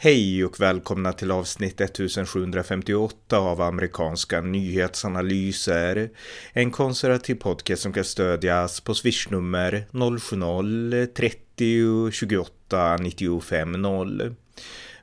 Hej och välkomna till avsnitt 1758 av amerikanska nyhetsanalyser. En konservativ podcast som kan stödjas på swishnummer 070-30 28 95 0.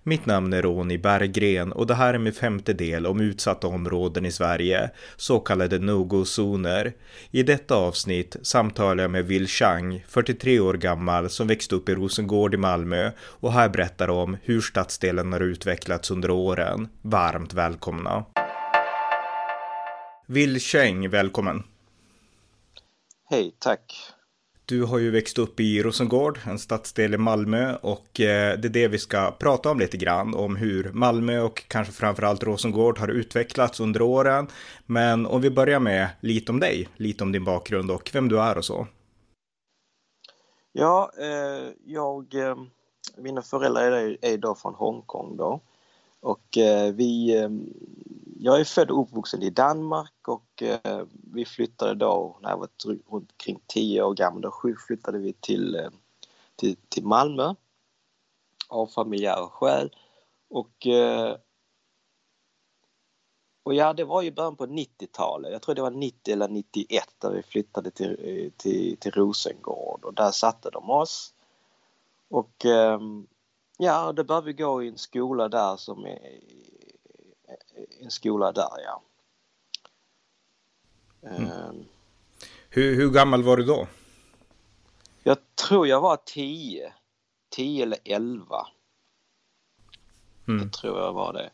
Mitt namn är Ronny Berggren och det här är min femte del om utsatta områden i Sverige, så kallade no-go-zoner. I detta avsnitt samtalar jag med Will Chang, 43 år gammal, som växte upp i Rosengård i Malmö och här berättar om hur stadsdelen har utvecklats under åren. Varmt välkomna! Will Chang, välkommen! Hej, tack! Du har ju växt upp i Rosengård, en stadsdel i Malmö och eh, det är det vi ska prata om lite grann, om hur Malmö och kanske framförallt Rosengård har utvecklats under åren. Men om vi börjar med lite om dig, lite om din bakgrund och vem du är och så. Ja, eh, jag, eh, mina föräldrar är, är då från Hongkong då och eh, vi eh, jag är född och uppvuxen i Danmark och eh, vi flyttade då när jag var runt kring 10 år gammal. Då flyttade vi till, eh, till, till Malmö av familjära skäl. Och, eh, och ja, det var ju början på 90-talet. Jag tror det var 90 eller 91 där vi flyttade till, eh, till, till Rosengård och där satte de oss. Och eh, ja, då började vi gå i en skola där som är en skola där, ja. Mm. Um, hur, hur gammal var du då? Jag tror jag var 10. 10 eller 11. Mm. Jag tror jag var det.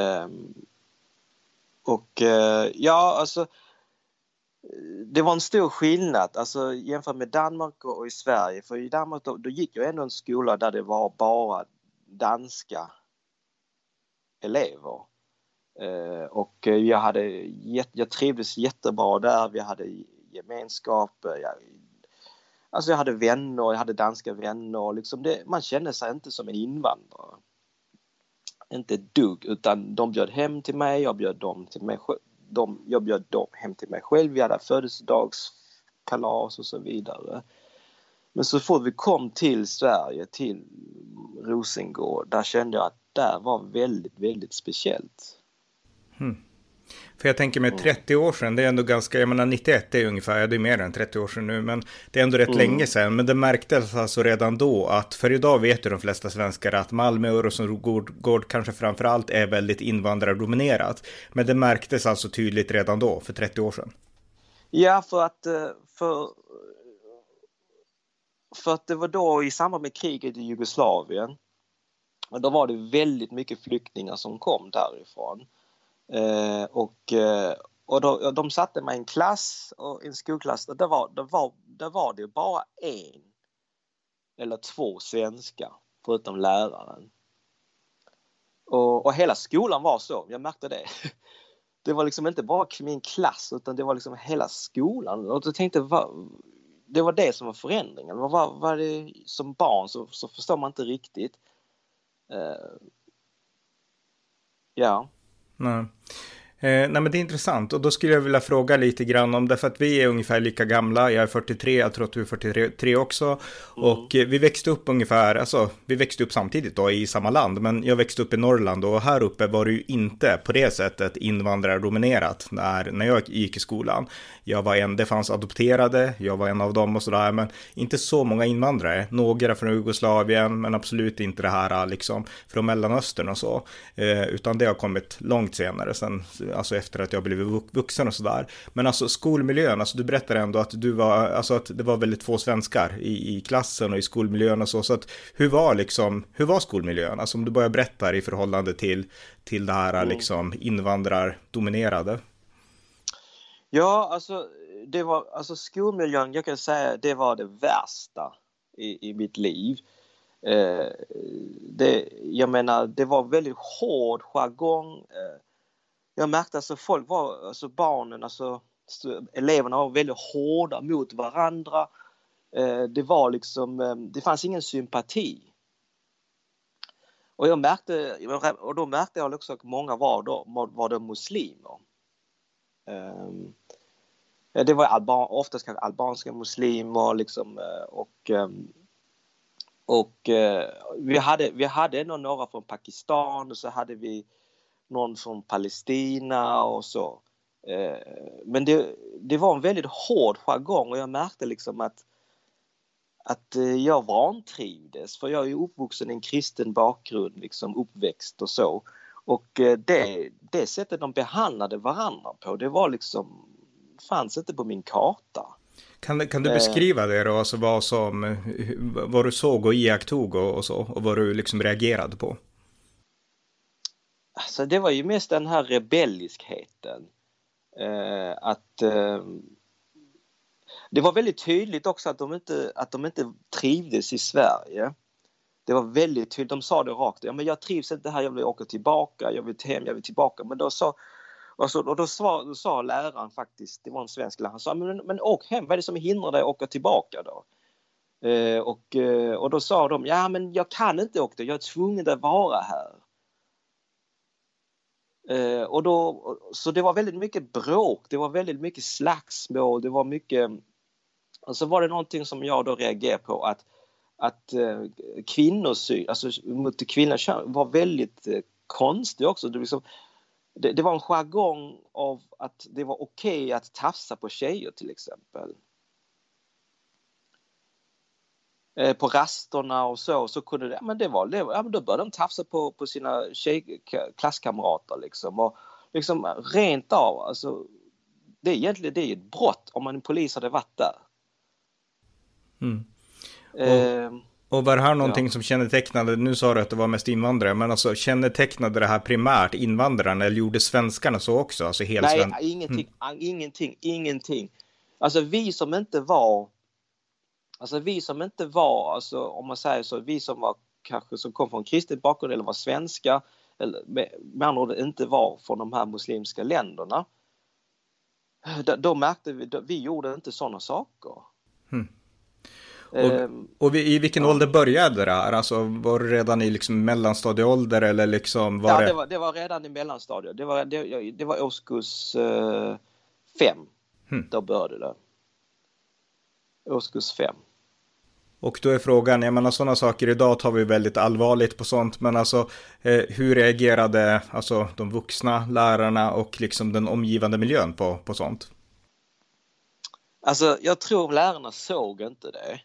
Um, och uh, ja, alltså det var en stor skillnad alltså, jämfört med Danmark och, och i Sverige. För i Danmark då, då, gick jag ändå en skola där det var bara danska elever. Eh, och eh, jag, hade, jag trivdes jättebra där, vi hade gemenskap. Eh, jag, alltså jag hade vänner, jag hade danska vänner. Liksom det, man kände sig inte som en invandrare. Inte ett dugg, utan de bjöd hem till mig, jag bjöd dem till mig de, Jag bjöd dem hem till mig själv, vi hade födelsedagskalas och så vidare. Men så fort vi kom till Sverige, till Rosengård, där kände jag att där var väldigt, väldigt speciellt. Hmm. För jag tänker med 30 år sedan, det är ändå ganska, jag menar 91 är ungefär, ja det är mer än 30 år sedan nu, men det är ändå rätt mm. länge sedan. Men det märktes alltså redan då att, för idag vet ju de flesta svenskar att Malmö och Rosengård kanske framförallt är väldigt invandrardominerat. Men det märktes alltså tydligt redan då, för 30 år sedan. Ja, för att, eh, för, för att det var då i samband med kriget i Jugoslavien, då var det väldigt mycket flyktingar som kom därifrån. Eh, och eh, och då, de satte mig i en klass, och en skolklass, och där var, där, var, där var det bara en eller två svenskar förutom läraren. Och, och hela skolan var så, jag märkte det. Det var liksom inte bara min klass utan det var liksom hela skolan. Och då tänkte, vad, det var det som var förändringen. Vad var, var det som barn så, så förstår man inte riktigt. Uh, ja. Nej. Eh, nej men det är intressant och då skulle jag vilja fråga lite grann om det för att vi är ungefär lika gamla. Jag är 43, jag tror att du är 43 också. Mm. Och eh, vi växte upp ungefär, alltså vi växte upp samtidigt då i samma land. Men jag växte upp i Norrland och här uppe var det ju inte på det sättet invandrardominerat när, när jag gick i skolan. Jag var en, det fanns adopterade, jag var en av dem och sådär. Men inte så många invandrare. Några från Jugoslavien men absolut inte det här liksom från Mellanöstern och så. Eh, utan det har kommit långt senare. Sen alltså efter att jag blivit vuxen och sådär. Men alltså skolmiljön, alltså du berättade ändå att du var, alltså att det var väldigt få svenskar i, i klassen och i skolmiljön och så. Så att hur var liksom, hur var skolmiljön? Alltså om du bara berättar i förhållande till, till det här mm. liksom invandrardominerade. Ja, alltså det var, alltså skolmiljön, jag kan säga det var det värsta i, i mitt liv. Eh, det, jag menar, det var väldigt hård jargong. Eh, jag märkte alltså folk var, alltså barnen, alltså eleverna var väldigt hårda mot varandra. Eh, det var liksom, ehm, det fanns ingen sympati. Och jag märkte, och då märkte jag också att många var då, var då muslimer. Ehm, det var alban, oftast kanske albanska muslimer liksom eh, och ehm, Och eh, vi, hade, vi hade ändå några från Pakistan och så hade vi någon från Palestina och så. Eh, men det, det var en väldigt hård jargong och jag märkte liksom att, att eh, jag vantrivdes för jag är uppvuxen i en kristen bakgrund, liksom uppväxt och så. Och eh, det, det sättet de behandlade varandra på, det var liksom, fanns inte på min karta. Kan, kan du beskriva det då, alltså vad som, vad du såg och iakttog och, och så, och vad du liksom reagerade på? Alltså det var ju mest den här rebelliskheten. Eh, att eh, det var väldigt tydligt också att de, inte, att de inte trivdes i Sverige. Det var väldigt tydligt, de sa det rakt, ja men jag trivs inte här, jag vill åka tillbaka, jag vill hem, jag vill tillbaka. Men då sa, alltså, och då, sa, då sa läraren faktiskt, det var en svensk lärare, han sa men, men åk hem, vad är det som hindrar dig att åka tillbaka då? Eh, och, eh, och då sa de, ja men jag kan inte åka, jag är tvungen att vara här. Eh, och då, så det var väldigt mycket bråk, det var väldigt mycket slagsmål, det var mycket... Och så var det någonting som jag då reagerade på att, att eh, kvinnosyn, alltså mot kvinnor var väldigt eh, konstig också. Det, liksom, det, det, var en jargong av att det var okej okay att tafsa på tjejer till exempel. Eh, på rasterna och så, så kunde det, men det var, det, ja, men då började de tafsa på, på sina tjej, klasskamrater liksom. Och liksom rent av, alltså, det är egentligen det är ett brott om en polis hade varit där. Mm. Eh, och, och var det här någonting ja. som kännetecknade, nu sa du att det var mest invandrare, men alltså kännetecknade det här primärt invandrarna eller gjorde svenskarna så också? Alltså helt Nej, sven... ingenting, mm. ingenting, ingenting. Alltså vi som inte var Alltså vi som inte var, alltså om man säger så, vi som var kanske som kom från kristen bakgrund eller var svenska eller med, med andra ord inte var från de här muslimska länderna. Då, då märkte vi, då, vi gjorde inte sådana saker. Hmm. Och, ehm, och vi, i vilken ja. ålder började det här? Alltså var det redan i liksom mellanstadieålder eller liksom var ja, det? det var, det var redan i mellanstadiet. Det var, det, det var årskurs eh, fem. Hmm. Då började det. Årskurs fem. Och då är frågan, jag menar sådana saker, idag tar vi väldigt allvarligt på sånt, men alltså eh, hur reagerade alltså de vuxna lärarna och liksom den omgivande miljön på, på sånt? Alltså jag tror lärarna såg inte det.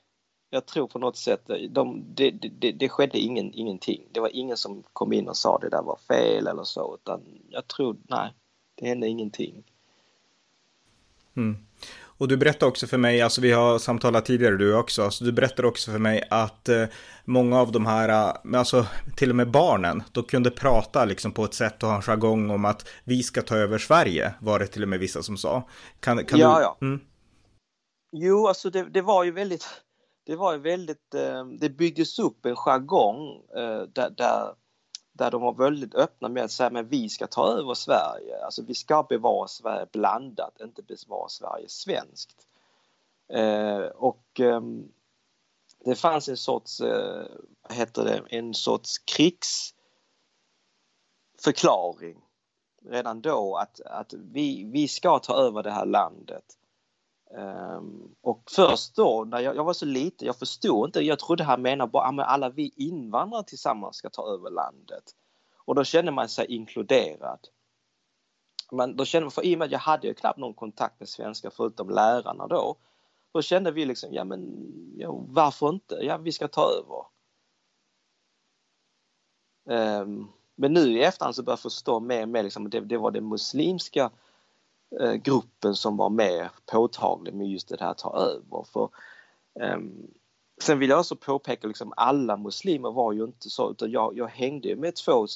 Jag tror på något sätt, de, det, det, det skedde ingen, ingenting. Det var ingen som kom in och sa det där var fel eller så, utan jag tror, nej, det hände ingenting. Mm. Och du berättade också för mig, alltså vi har samtalat tidigare du också, så du berättade också för mig att eh, många av de här, eh, alltså till och med barnen, de kunde prata liksom på ett sätt och ha en jargong om att vi ska ta över Sverige, var det till och med vissa som sa. Kan, kan ja, du... ja. Mm. Jo, alltså det, det, var ju väldigt, det var ju väldigt, eh, det byggdes upp en jargong eh, där, där där de var väldigt öppna med att säga men vi ska ta över Sverige. Alltså vi ska bevara Sverige blandat, inte bevara Sverige svenskt. Eh, och eh, det fanns en sorts, eh, vad heter det, en sorts krigsförklaring redan då att, att vi, vi ska ta över det här landet. Um, och först då, när jag, jag, var så liten, jag förstod inte, jag trodde han menade bara ah, att alla vi invandrare tillsammans ska ta över landet. Och då kände man sig inkluderad. Men då kände man, för i och med att jag hade ju knappt någon kontakt med svenskar förutom lärarna då. Då kände vi liksom, ja men ja, varför inte? Ja, vi ska ta över. Um, men nu i efterhand så börjar jag förstå mer och mer liksom, det, det var det muslimska Eh, gruppen som var mer påtaglig med just det här att ta över. För, um, sen vill jag också påpeka liksom alla muslimer var ju inte så utan jag, jag hängde med två,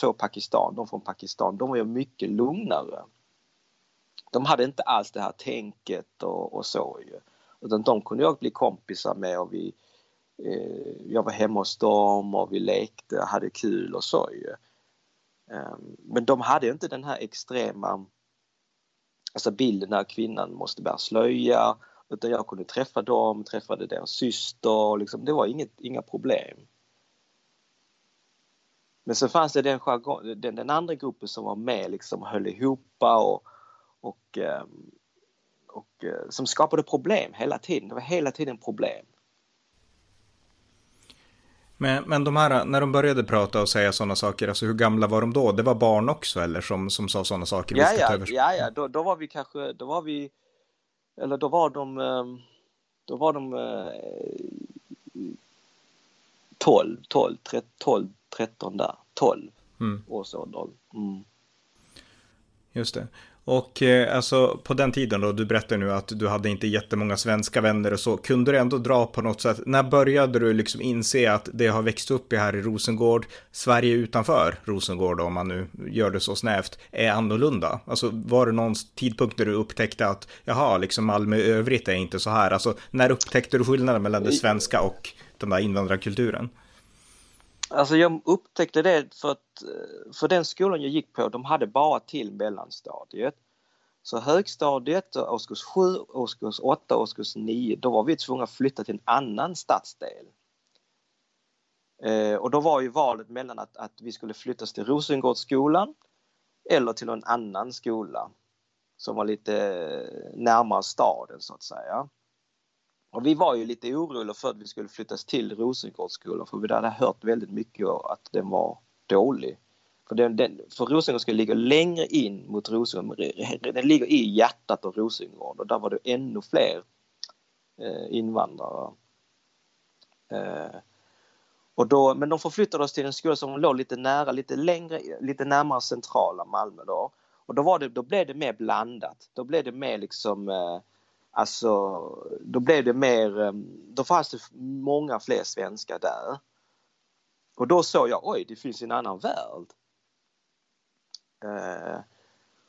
två Pakistan, de från Pakistan, de var ju mycket lugnare. De hade inte alls det här tänket och, och så ju. Utan de kunde jag bli kompisar med och vi, eh, jag var hemma hos dem och vi lekte, hade kul och så ju. Um, men de hade inte den här extrema alltså bilden när kvinnan måste bära slöja utan jag kunde träffa dem, träffade deras syster, liksom, det var inget, inga problem. Men så fanns det den, den, den andra gruppen som var med liksom höll ihop och, och, ehm, och, och som skapade problem hela tiden. Det var hela tiden problem. Men, men de här, när de började prata och säga sådana saker, alltså hur gamla var de då? Det var barn också eller som, som sa sådana saker? Ja, ja, ja, ja. Då, då var vi kanske, då var vi, eller då var de, ehm, då var de 12, 12, 12, 13 där, 12 mm. års ålder. Mm. Just det. Och eh, alltså på den tiden då, du berättar nu att du hade inte jättemånga svenska vänner och så, kunde du ändå dra på något sätt, när började du liksom inse att det har växt upp i här i Rosengård, Sverige utanför Rosengård om man nu gör det så snävt, är annorlunda? Alltså var det någon tidpunkt där du upptäckte att, jaha, liksom Malmö i övrigt är inte så här, alltså när upptäckte du skillnaden mellan det svenska och den där invandrarkulturen? Alltså jag upptäckte det för att eh, för den skolan jag gick på, de hade bara till mellanstadiet. Så högstadiet, årskurs 7, årskurs 8, årskurs 9, då var vi tvungna att flytta till en annan stadsdel. Eh, och då var ju valet mellan att, att vi skulle flyttas till Rosengårdsskolan eller till en annan skola som var lite eh, närmare staden så att säga. Och vi var ju lite oroliga för att vi skulle flyttas till Rosengårdsskolan för vi hade hört väldigt mycket att den var dålig. För, den, den, för Rosengårdsskolan ligger längre in mot Rosengård, den ligger i hjärtat av Rosengård och där var det ännu fler eh, invandrare. Eh, och då, men de förflyttade oss till en skola som låg lite nära, lite längre, lite närmare centrala Malmö då. Och då, var det, då blev det mer blandat. Då blev det mer liksom eh, Alltså, då blev det mer, eh, då fanns det många fler svenskar där. Och då såg jag, oj, det finns en annan värld. Eh,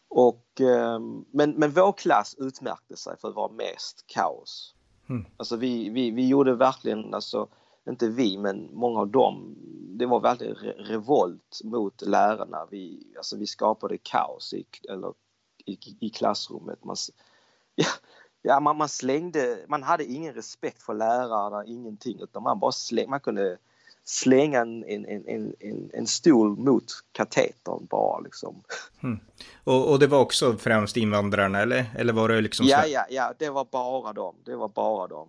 och, eh, men, men vår klass utmärkte sig för att vara mest kaos. Mm. Alltså vi, vi, vi gjorde verkligen, alltså, inte vi, men många av dem, det var verkligen revolt mot lärarna. Vi, alltså vi skapade kaos i, eller, i, i klassrummet. Man, ja, ja, man, man slängde, man hade ingen respekt för lärarna, ingenting, utan man bara slängde, man kunde slänga en, en, en, en, en stol mot katetern bara liksom. Mm. Och, och det var också främst invandrarna eller? Eller var det liksom? Ja, ja, ja, det var bara dem. Det var bara dem.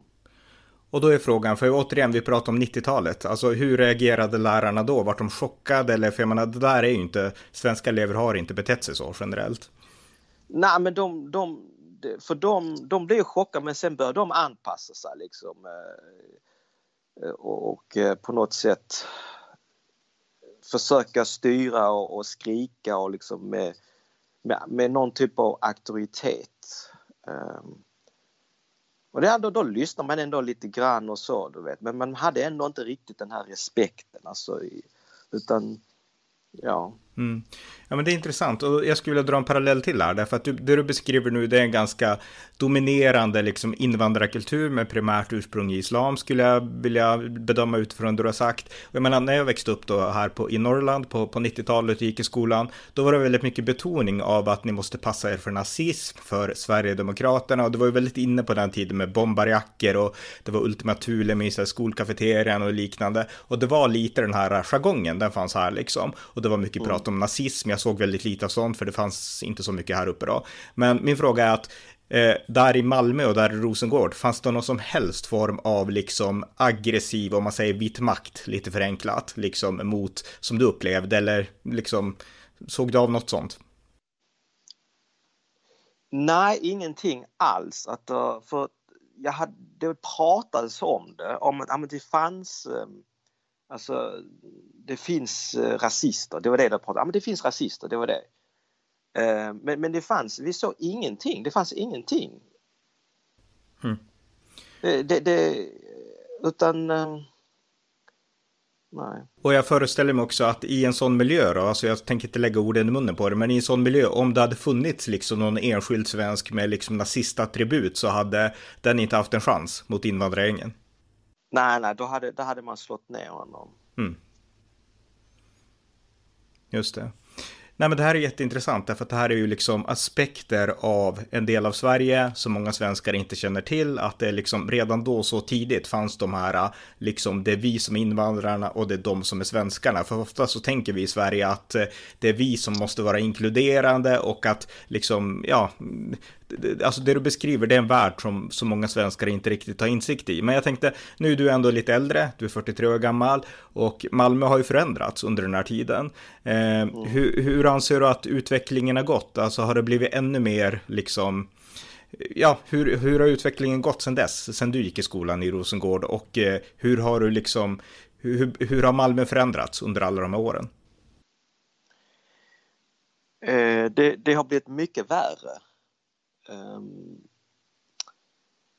Och då är frågan, för återigen, vi pratar om 90-talet. Alltså hur reagerade lärarna då? Vart de chockade? Eller, för jag menar, det där är ju inte, svenska elever har inte betett sig så generellt. Nej, men de, de, för de, de blev chockade men sen började de anpassa sig liksom. Eh, eh och eh, på något sätt försöka styra och, och skrika och liksom med, med, med, någon typ av auktoritet. Um, och det, ändå, då lyssnar man ändå lite grann och så, du vet. Men man hade ändå inte riktigt den här respekten alltså, utan ja. Mm. Ja, men det är intressant och jag skulle vilja dra en parallell till här, därför att du, det du beskriver nu det är en ganska dominerande liksom invandrarkultur med primärt ursprung i islam skulle jag vilja bedöma utifrån det du har sagt. Och jag menar, när jag växte upp då här på, i Norrland på, på 90-talet och gick i skolan, då var det väldigt mycket betoning av att ni måste passa er för nazism, för Sverigedemokraterna och det var ju väldigt inne på den tiden med bombarjackor och det var Ultima Thule med skolkafeterian och liknande och det var lite den här jargongen, den fanns här liksom och det var mycket mm. prat prat om nazism. Jag såg väldigt lite av sånt för det fanns inte så mycket här uppe då. Men min fråga är att eh, där i Malmö och där i Rosengård, fanns det någon som helst form av liksom aggressiv, om man säger vit makt, lite förenklat, liksom mot, som du upplevde, eller liksom såg du av något sånt? Nej, ingenting alls. Att, eh, för jag hade, det pratades om det, om att det fanns um Alltså, det finns eh, rasister, det var det de pratade om. Ja, men det finns rasister, det var det. Eh, men, men det fanns, vi såg ingenting, det fanns ingenting. Mm. Det, det, det, utan... Eh, nej. Och jag föreställer mig också att i en sån miljö då, alltså jag tänker inte lägga orden i munnen på det, men i en sån miljö, om det hade funnits liksom någon enskild svensk med liksom nazistattribut så hade den inte haft en chans mot invandrargängen. Nej, nej, då hade, då hade man slått ner honom. Mm. Just det. Nej men det här är jätteintressant därför att det här är ju liksom aspekter av en del av Sverige som många svenskar inte känner till. Att det liksom redan då så tidigt fanns de här liksom det är vi som är invandrarna och det är de som är svenskarna. För ofta så tänker vi i Sverige att eh, det är vi som måste vara inkluderande och att liksom ja alltså det du beskriver, det är en värld som så många svenskar inte riktigt har insikt i. Men jag tänkte, nu är du ändå lite äldre, du är 43 år gammal och Malmö har ju förändrats under den här tiden. Eh, mm. hur, hur anser du att utvecklingen har gått? Alltså har det blivit ännu mer liksom ja, hur, hur har utvecklingen gått sedan dess, sedan du gick i skolan i Rosengård och eh, hur har du liksom, hur, hur har Malmö förändrats under alla de här åren? Eh, det, det, har blivit mycket värre. Um,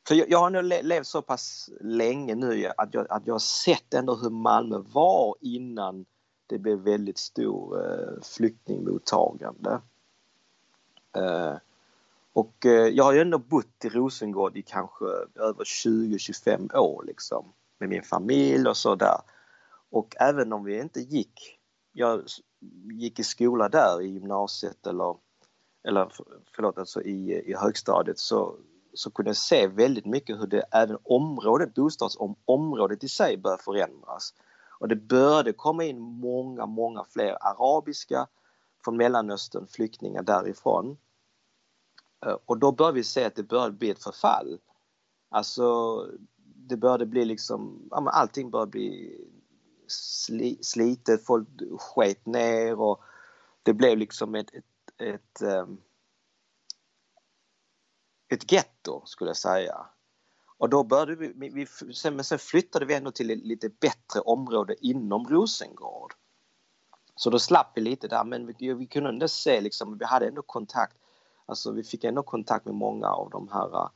för jag, jag, har nu levt så pass länge nu att jag, att jag har sett ändå hur Malmö var innan det blev väldigt stor uh, flyktingmottagande. Uh, och uh, jag har ju ändå bott i Rosengård i kanske över 20-25 år liksom med min familj och så där. Och även om vi inte gick, jag gick i skola där i gymnasiet eller, eller förlåt, alltså i, i högstadiet så, så kunde jag se väldigt mycket hur det även området, bostadsområdet i sig började förändras. Och det började komma in många, många fler arabiska från Mellanöstern, flyktingar därifrån. Eh, och då började vi se att det började bli ett förfall. Alltså det började bli liksom, ja, men allting började bli sli, slitet, folk sket ner och det blev liksom ett, ett, ett, ehm, ett getto skulle jag säga. Och då började vi, vi sen, men sen flyttade vi ändå till ett lite bättre område inom Rosengård. Så då slapp vi lite där men vi, vi kunde ändå se liksom, vi hade ändå kontakt, alltså vi fick ändå kontakt med många av de här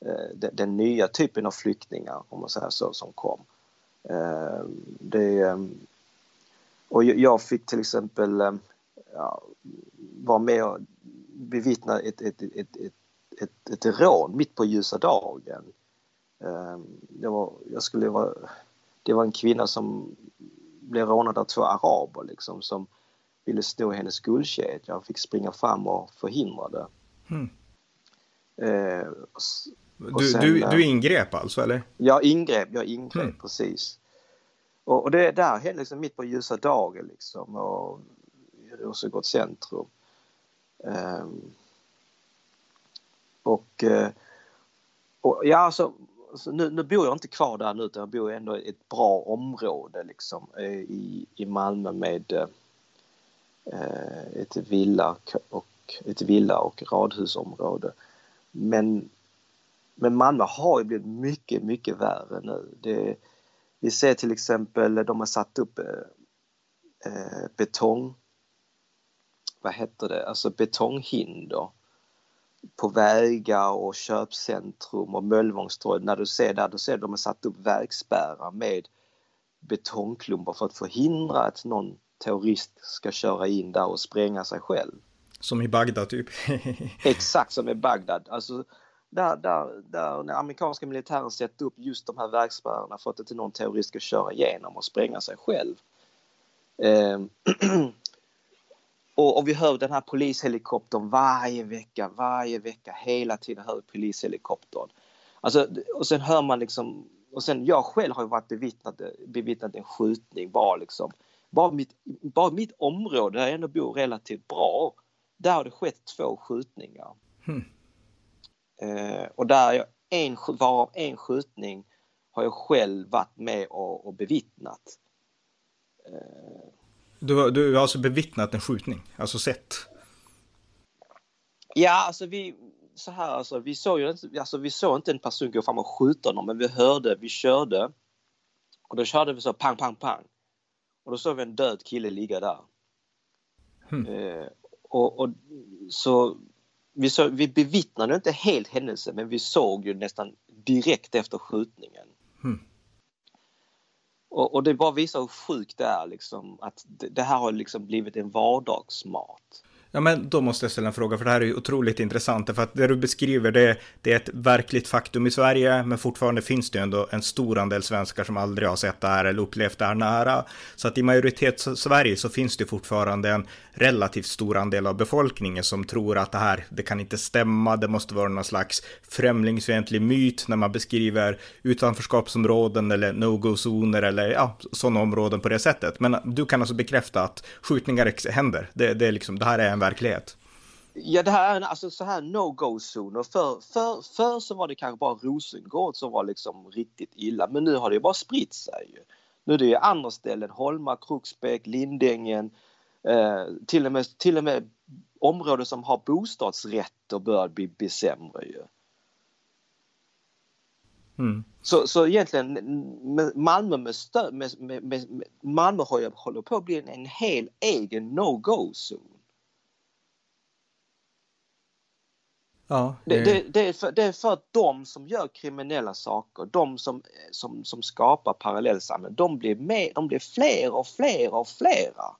eh, den, den, nya typen av flyktingar om man säger så som kom. Ehm, det, ehm, och jag fick till exempel ja, vara med och bevittna ett, ett, ett, ett, ett, ett rån mitt på ljusa dagen. Det var, jag skulle vara, det var en kvinna som blev rånad av två araber liksom som ville stå i hennes guldkedja. Jag fick springa fram och förhindra det. Mm. Eh, du, sen, du, du ingrep alltså eller? Jag ingrep, jag ingrep mm. precis. Och, och det där hände liksom mitt på ljusa dagen liksom och i centrum. Ehm, och, eh, och ja alltså, alltså, nu, nu bor jag inte kvar där nu utan jag bor ändå i ett bra område liksom eh, i, i Malmö med eh, eh, ett villa och ett villa och radhusområde. Men men Malmö har ju blivit mycket, mycket värre nu. Det, vi ser till exempel, de har satt upp eh, betong, vad heter det, alltså betonghinder på vägar och köpcentrum och Möllevångstorg. När du ser där, då ser du de har satt upp vägspärrar med betongklumpar för att förhindra att någon terrorist ska köra in där och spränga sig själv. Som i Bagdad typ? Exakt som i Bagdad. Alltså, där, där, där den amerikanska militären sätter upp just de här vägspärrarna för att inte någon terrorist ska köra igenom och spränga sig själv. Eh, och, och, vi hör den här polishelikoptern varje vecka, varje vecka, hela tiden hör polishelikoptern. Alltså, och sen hör man liksom, och sen jag själv har ju varit bevittnat, bevittnat en skjutning bara liksom. Bara mitt, bara mitt område där jag ändå bor relativt bra, där har det skett två skjutningar. Hmm. Eh, och där en, varav en skjutning har jag själv varit med och, och bevittnat. Eh. Du, du har alltså bevittnat en skjutning, alltså sett? Ja, alltså vi, så här alltså, vi såg ju inte, alltså vi såg inte en person gå fram och skjuta någon, men vi hörde, vi körde och då körde vi så pang, pang, pang. Och då såg vi en död kille ligga där. Hmm. Eh, och, och, så vi, så, vi bevittnade inte helt händelsen men vi såg ju nästan direkt efter skjutningen. Hmm. Och, och, det bara visar hur sjukt det är liksom att det, det här har liksom blivit en vardagsmat. Ja, men då måste jag ställa en fråga, för det här är ju otroligt intressant, för att det du beskriver, det, det är ett verkligt faktum i Sverige, men fortfarande finns det ju ändå en stor andel svenskar som aldrig har sett det här eller upplevt det här nära. Så att i majoritets-Sverige så finns det fortfarande en relativt stor andel av befolkningen som tror att det här, det kan inte stämma, det måste vara någon slags främlingsfientlig myt när man beskriver utanförskapsområden eller no-go-zoner eller ja, sådana områden på det sättet. Men du kan alltså bekräfta att skjutningar händer, det, det, är liksom, det här är en verklighet. Ja, det här är alltså så här no-go-zoner. För, för, för så var det kanske bara Rosengård som var liksom riktigt illa, men nu har det bara spritt sig. Ju. Nu är det ju andra ställen, Holma, Kruksbäck, Lindängen, eh, till, och med, till och med områden som har bostadsrätter börjar bli, bli sämre ju. Mm. Så, så egentligen Malmö med, stö, med, med, med Malmö håller på att bli en, en hel egen no-go-zon. Ja, det... Det, det, det, är för, det är för att de som gör kriminella saker, de som, som, som skapar parallellsamhällen, de blir, mer, de blir fler och fler och flera.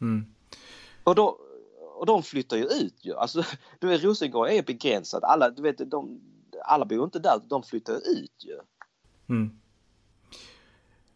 Mm. Och, då, och de flyttar ju ut ju. Alltså, du vet, Rosengård är begränsat. Alla, du vet, de, alla bor inte där, de flyttar ut ju. Mm.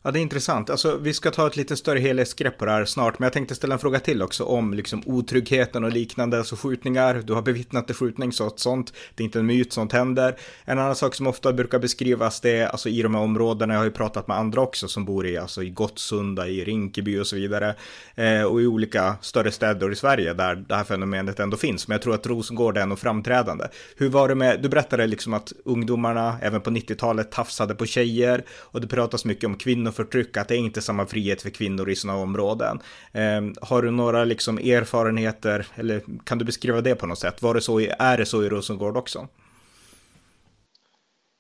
Ja, det är intressant. Alltså, vi ska ta ett lite större helhetsgrepp på det här snart, men jag tänkte ställa en fråga till också om liksom, otryggheten och liknande, alltså skjutningar. Du har bevittnat en skjutning, så sånt. Det är inte en myt, sånt händer. En annan sak som ofta brukar beskrivas, det är alltså i de här områdena, jag har ju pratat med andra också som bor i, alltså i Gottsunda, i Rinkeby och så vidare, eh, och i olika större städer i Sverige där det här fenomenet ändå finns. Men jag tror att Rosengård är ändå framträdande. Hur var det med, du berättade liksom att ungdomarna även på 90-talet tafsade på tjejer och det pratas mycket om kvinnor kvinnoförtryck, att det är inte samma frihet för kvinnor i sådana områden. Eh, har du några liksom erfarenheter, eller kan du beskriva det på något sätt? Var det så, är det så i Rosengård också?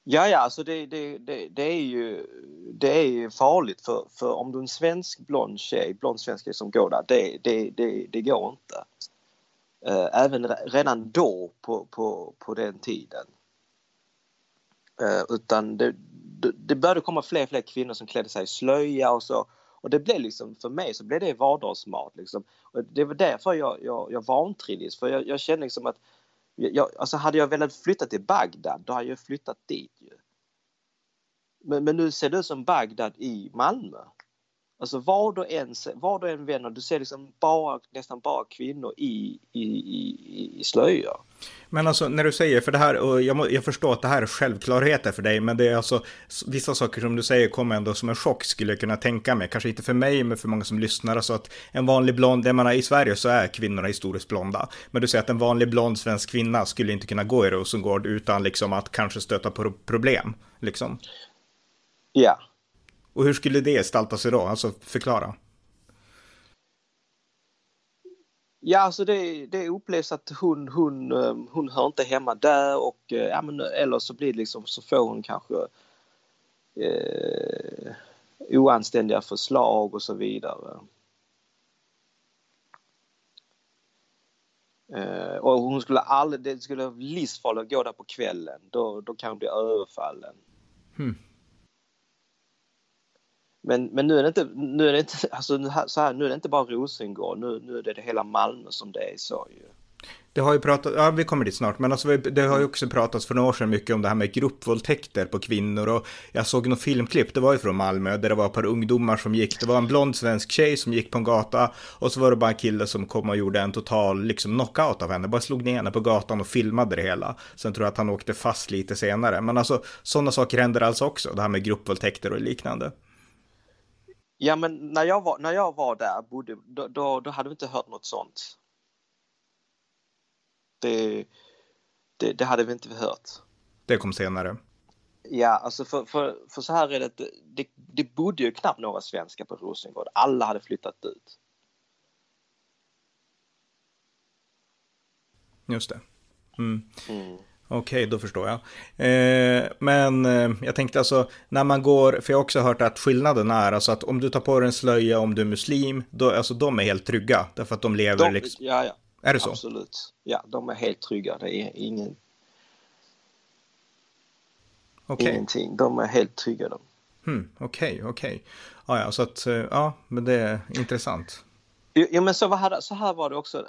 Ja, ja, alltså det, det, det, det, är ju det är ju farligt för, för om du är en svensk blond tjej, blond svensk tjej som går där, det, det, det, det går inte. Eh, även redan då på, på, på den tiden. Eh, utan det, det började komma fler och fler kvinnor som klädde sig i slöja och så. Och det blev liksom, för mig så blev det vardagsmat liksom. Och det var därför jag, jag, jag vantrivdes, för jag, jag kände liksom att jag, alltså hade jag velat flytta till Bagdad, då hade jag flyttat dit ju. Men, men nu ser det ut som Bagdad i Malmö. Alltså var du än, var du än vänder, du ser liksom bara, nästan bara kvinnor i, i, i, i slöjor. Men alltså när du säger, för det här, och jag, jag förstår att det här är självklarheter för dig, men det är alltså vissa saker som du säger kommer ändå som en chock skulle jag kunna tänka mig. Kanske inte för mig, men för många som lyssnar. Alltså att en vanlig blond, jag menar i Sverige så är kvinnorna historiskt blonda. Men du säger att en vanlig blond svensk kvinna skulle inte kunna gå i Rosengård utan liksom att kanske stöta på problem. Liksom. Ja, och hur skulle det gestalta sig då? Alltså förklara. Ja, alltså det, det upplevs att hon, hon, eh, hon hör inte hemma där och eh, ja, men, eller så blir det liksom så får hon kanske eh, oanständiga förslag och så vidare. Eh, och hon skulle aldrig, det skulle vara livsfarligt att gå där på kvällen. Då, då kan hon bli överfallen. Hmm. Men, men nu är det inte, nu är det inte, alltså så här, nu är det inte bara Rosengård, nu, nu är det hela Malmö som det är så ju. Det har ju pratat, ja vi kommer dit snart, men alltså det har ju också pratats för några år sedan mycket om det här med gruppvåldtäkter på kvinnor och jag såg något filmklipp, det var ju från Malmö, där det var ett par ungdomar som gick, det var en blond svensk tjej som gick på en gata och så var det bara en kille som kom och gjorde en total liksom knockout av henne, bara slog ner henne på gatan och filmade det hela. Sen tror jag att han åkte fast lite senare, men alltså sådana saker händer alltså också, det här med gruppvåldtäkter och liknande. Ja men när jag var, när jag var där, bodde, då, då, då hade vi inte hört något sånt. Det, det, det, hade vi inte hört. Det kom senare. Ja, alltså för, för, för så här är det, det, det bodde ju knappt några svenskar på Rosengård. Alla hade flyttat ut. Just det. Mm. Mm. Okej, då förstår jag. Eh, men eh, jag tänkte alltså, när man går, för jag har också hört att skillnaden är alltså att om du tar på dig en slöja om du är muslim, då, alltså de är helt trygga, därför att de lever de, liksom. Ja, ja. Är det så? Absolut. Ja, de är helt trygga. Det är ingen... Okay. Ingenting. De är helt trygga de. Hmm, okej, okay, okej. Okay. Ja, ja, så att, eh, ja, men det är intressant. Ja, men så, var så här var det också,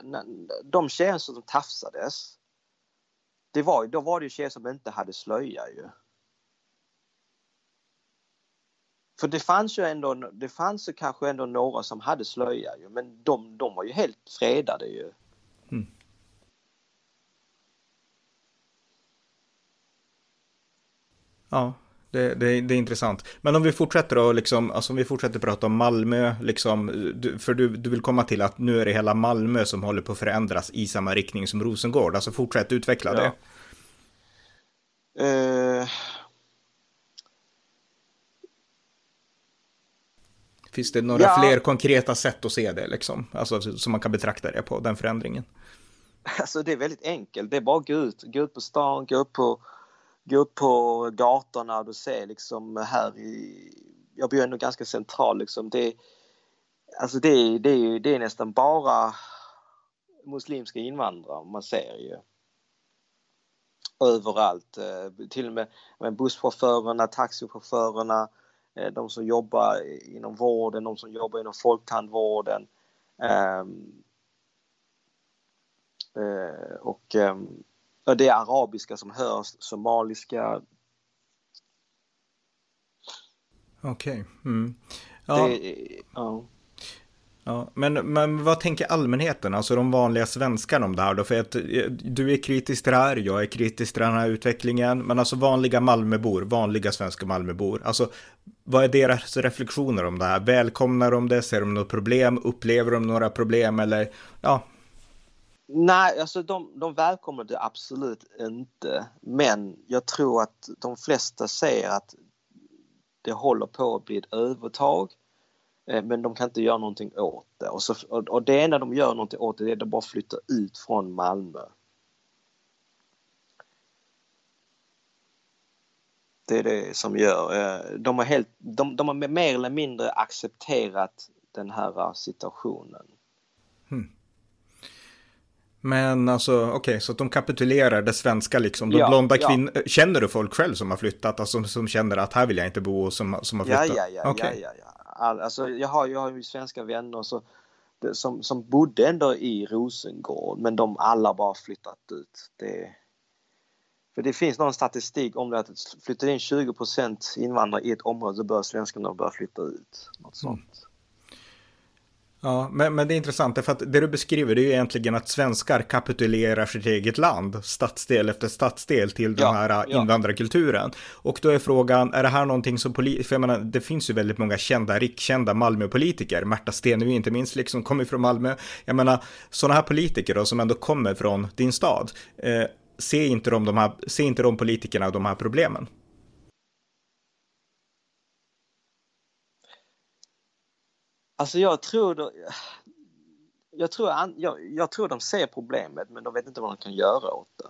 de tjejer som tafsades, det var, då var det ju tjejer som inte hade slöja ju. För det fanns ju ändå, det fanns ju kanske ändå några som hade slöja ju, men de, de var ju helt fredade ju. Mm. Ja, det, det, det, är intressant. Men om vi fortsätter då, liksom, alltså om vi fortsätter prata om Malmö, liksom, du, för du, du vill komma till att nu är det hela Malmö som håller på att förändras i samma riktning som Rosengård. Alltså fortsätt utveckla det. Uh... Finns det några ja. fler konkreta sätt att se det, liksom? Alltså som man kan betrakta det på, den förändringen? Alltså det är väldigt enkelt. Det är bara att gå ut, gå ut på stan, gå upp på gå upp på gatorna och du ser liksom här i, jag bor ändå ganska central liksom, det, alltså det, det, det är nästan bara muslimska invandrare man ser ju. Överallt, eh, till och med, med busschaufförerna, taxichaufförerna, eh, de som jobbar inom vården, de som jobbar inom folktandvården. Um, uh, och ehm, um, det är arabiska som hörs, somaliska. Okej. Okay. Mm. Ja. ja. Ja, men, men vad tänker allmänheten, alltså de vanliga svenskarna om det här då? För att eh, du är kritisk till det här, jag är kritisk till den här utvecklingen, men alltså vanliga Malmöbor, vanliga svenska Malmöbor, alltså vad är deras reflektioner om det här? Välkomnar de det? Ser de något problem? Upplever de några problem? Eller ja, Nej, alltså de, de välkomnar det absolut inte. Men jag tror att de flesta ser att det håller på att bli ett övertag. Eh, men de kan inte göra någonting åt det. Och, så, och det enda de gör någonting åt det är att de bara flyttar ut från Malmö. Det är det som gör. Eh, de har, helt, de, de har mer eller mindre accepterat den här situationen. Hmm. Men alltså, okej, okay, så att de kapitulerar det svenska liksom. De ja, blonda kvinnor, ja. känner du folk själv som har flyttat, alltså som, som känner att här vill jag inte bo och som, som har flyttat? Ja, ja, ja, okay. ja, ja, ja. All, alltså, jag har, jag har ju svenska vänner så, det, som, som bodde ändå i Rosengård, men de alla bara flyttat ut. Det, för det finns någon statistik om det att flyttar in 20% invandrare i ett område så bör svenskarna börja flytta ut. Något sånt. Mm. Ja, men, men det är intressant, för att det du beskriver det är ju egentligen att svenskar kapitulerar sitt eget land, stadsdel efter stadsdel, till den ja, här ja. invandrarkulturen. Och då är frågan, är det här någonting som politiker, för jag menar, det finns ju väldigt många kända, rikskända Malmöpolitiker, Märta Stenevi inte minst, liksom kommer från Malmö. Jag menar, sådana här politiker då, som ändå kommer från din stad, eh, ser inte de, de här, ser inte de politikerna de här problemen? Alltså jag tror, då, jag, tror jag, jag tror de ser problemet men de vet inte vad de kan göra åt det.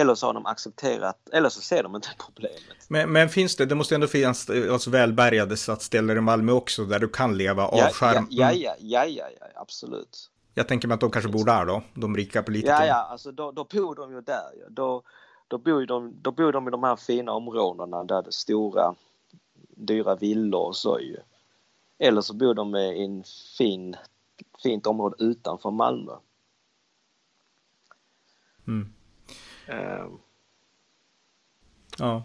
Eller så har de accepterat, eller så ser de inte problemet. Men, men finns det, det måste ändå finnas alltså, välbärgade stadsdelar i Malmö också där du kan leva avskärm? Ja, ja, ja, ja, ja, absolut. Jag tänker mig att de kanske bor där då, de rika politikerna. Ja, ja, alltså då, då bor de ju där. Ja. Då, då, bor de, då bor de i de här fina områdena där det är stora, dyra villor och så ju. Eller så bor de i en fin, fint område utanför Malmö. Mm. Uh. Ja.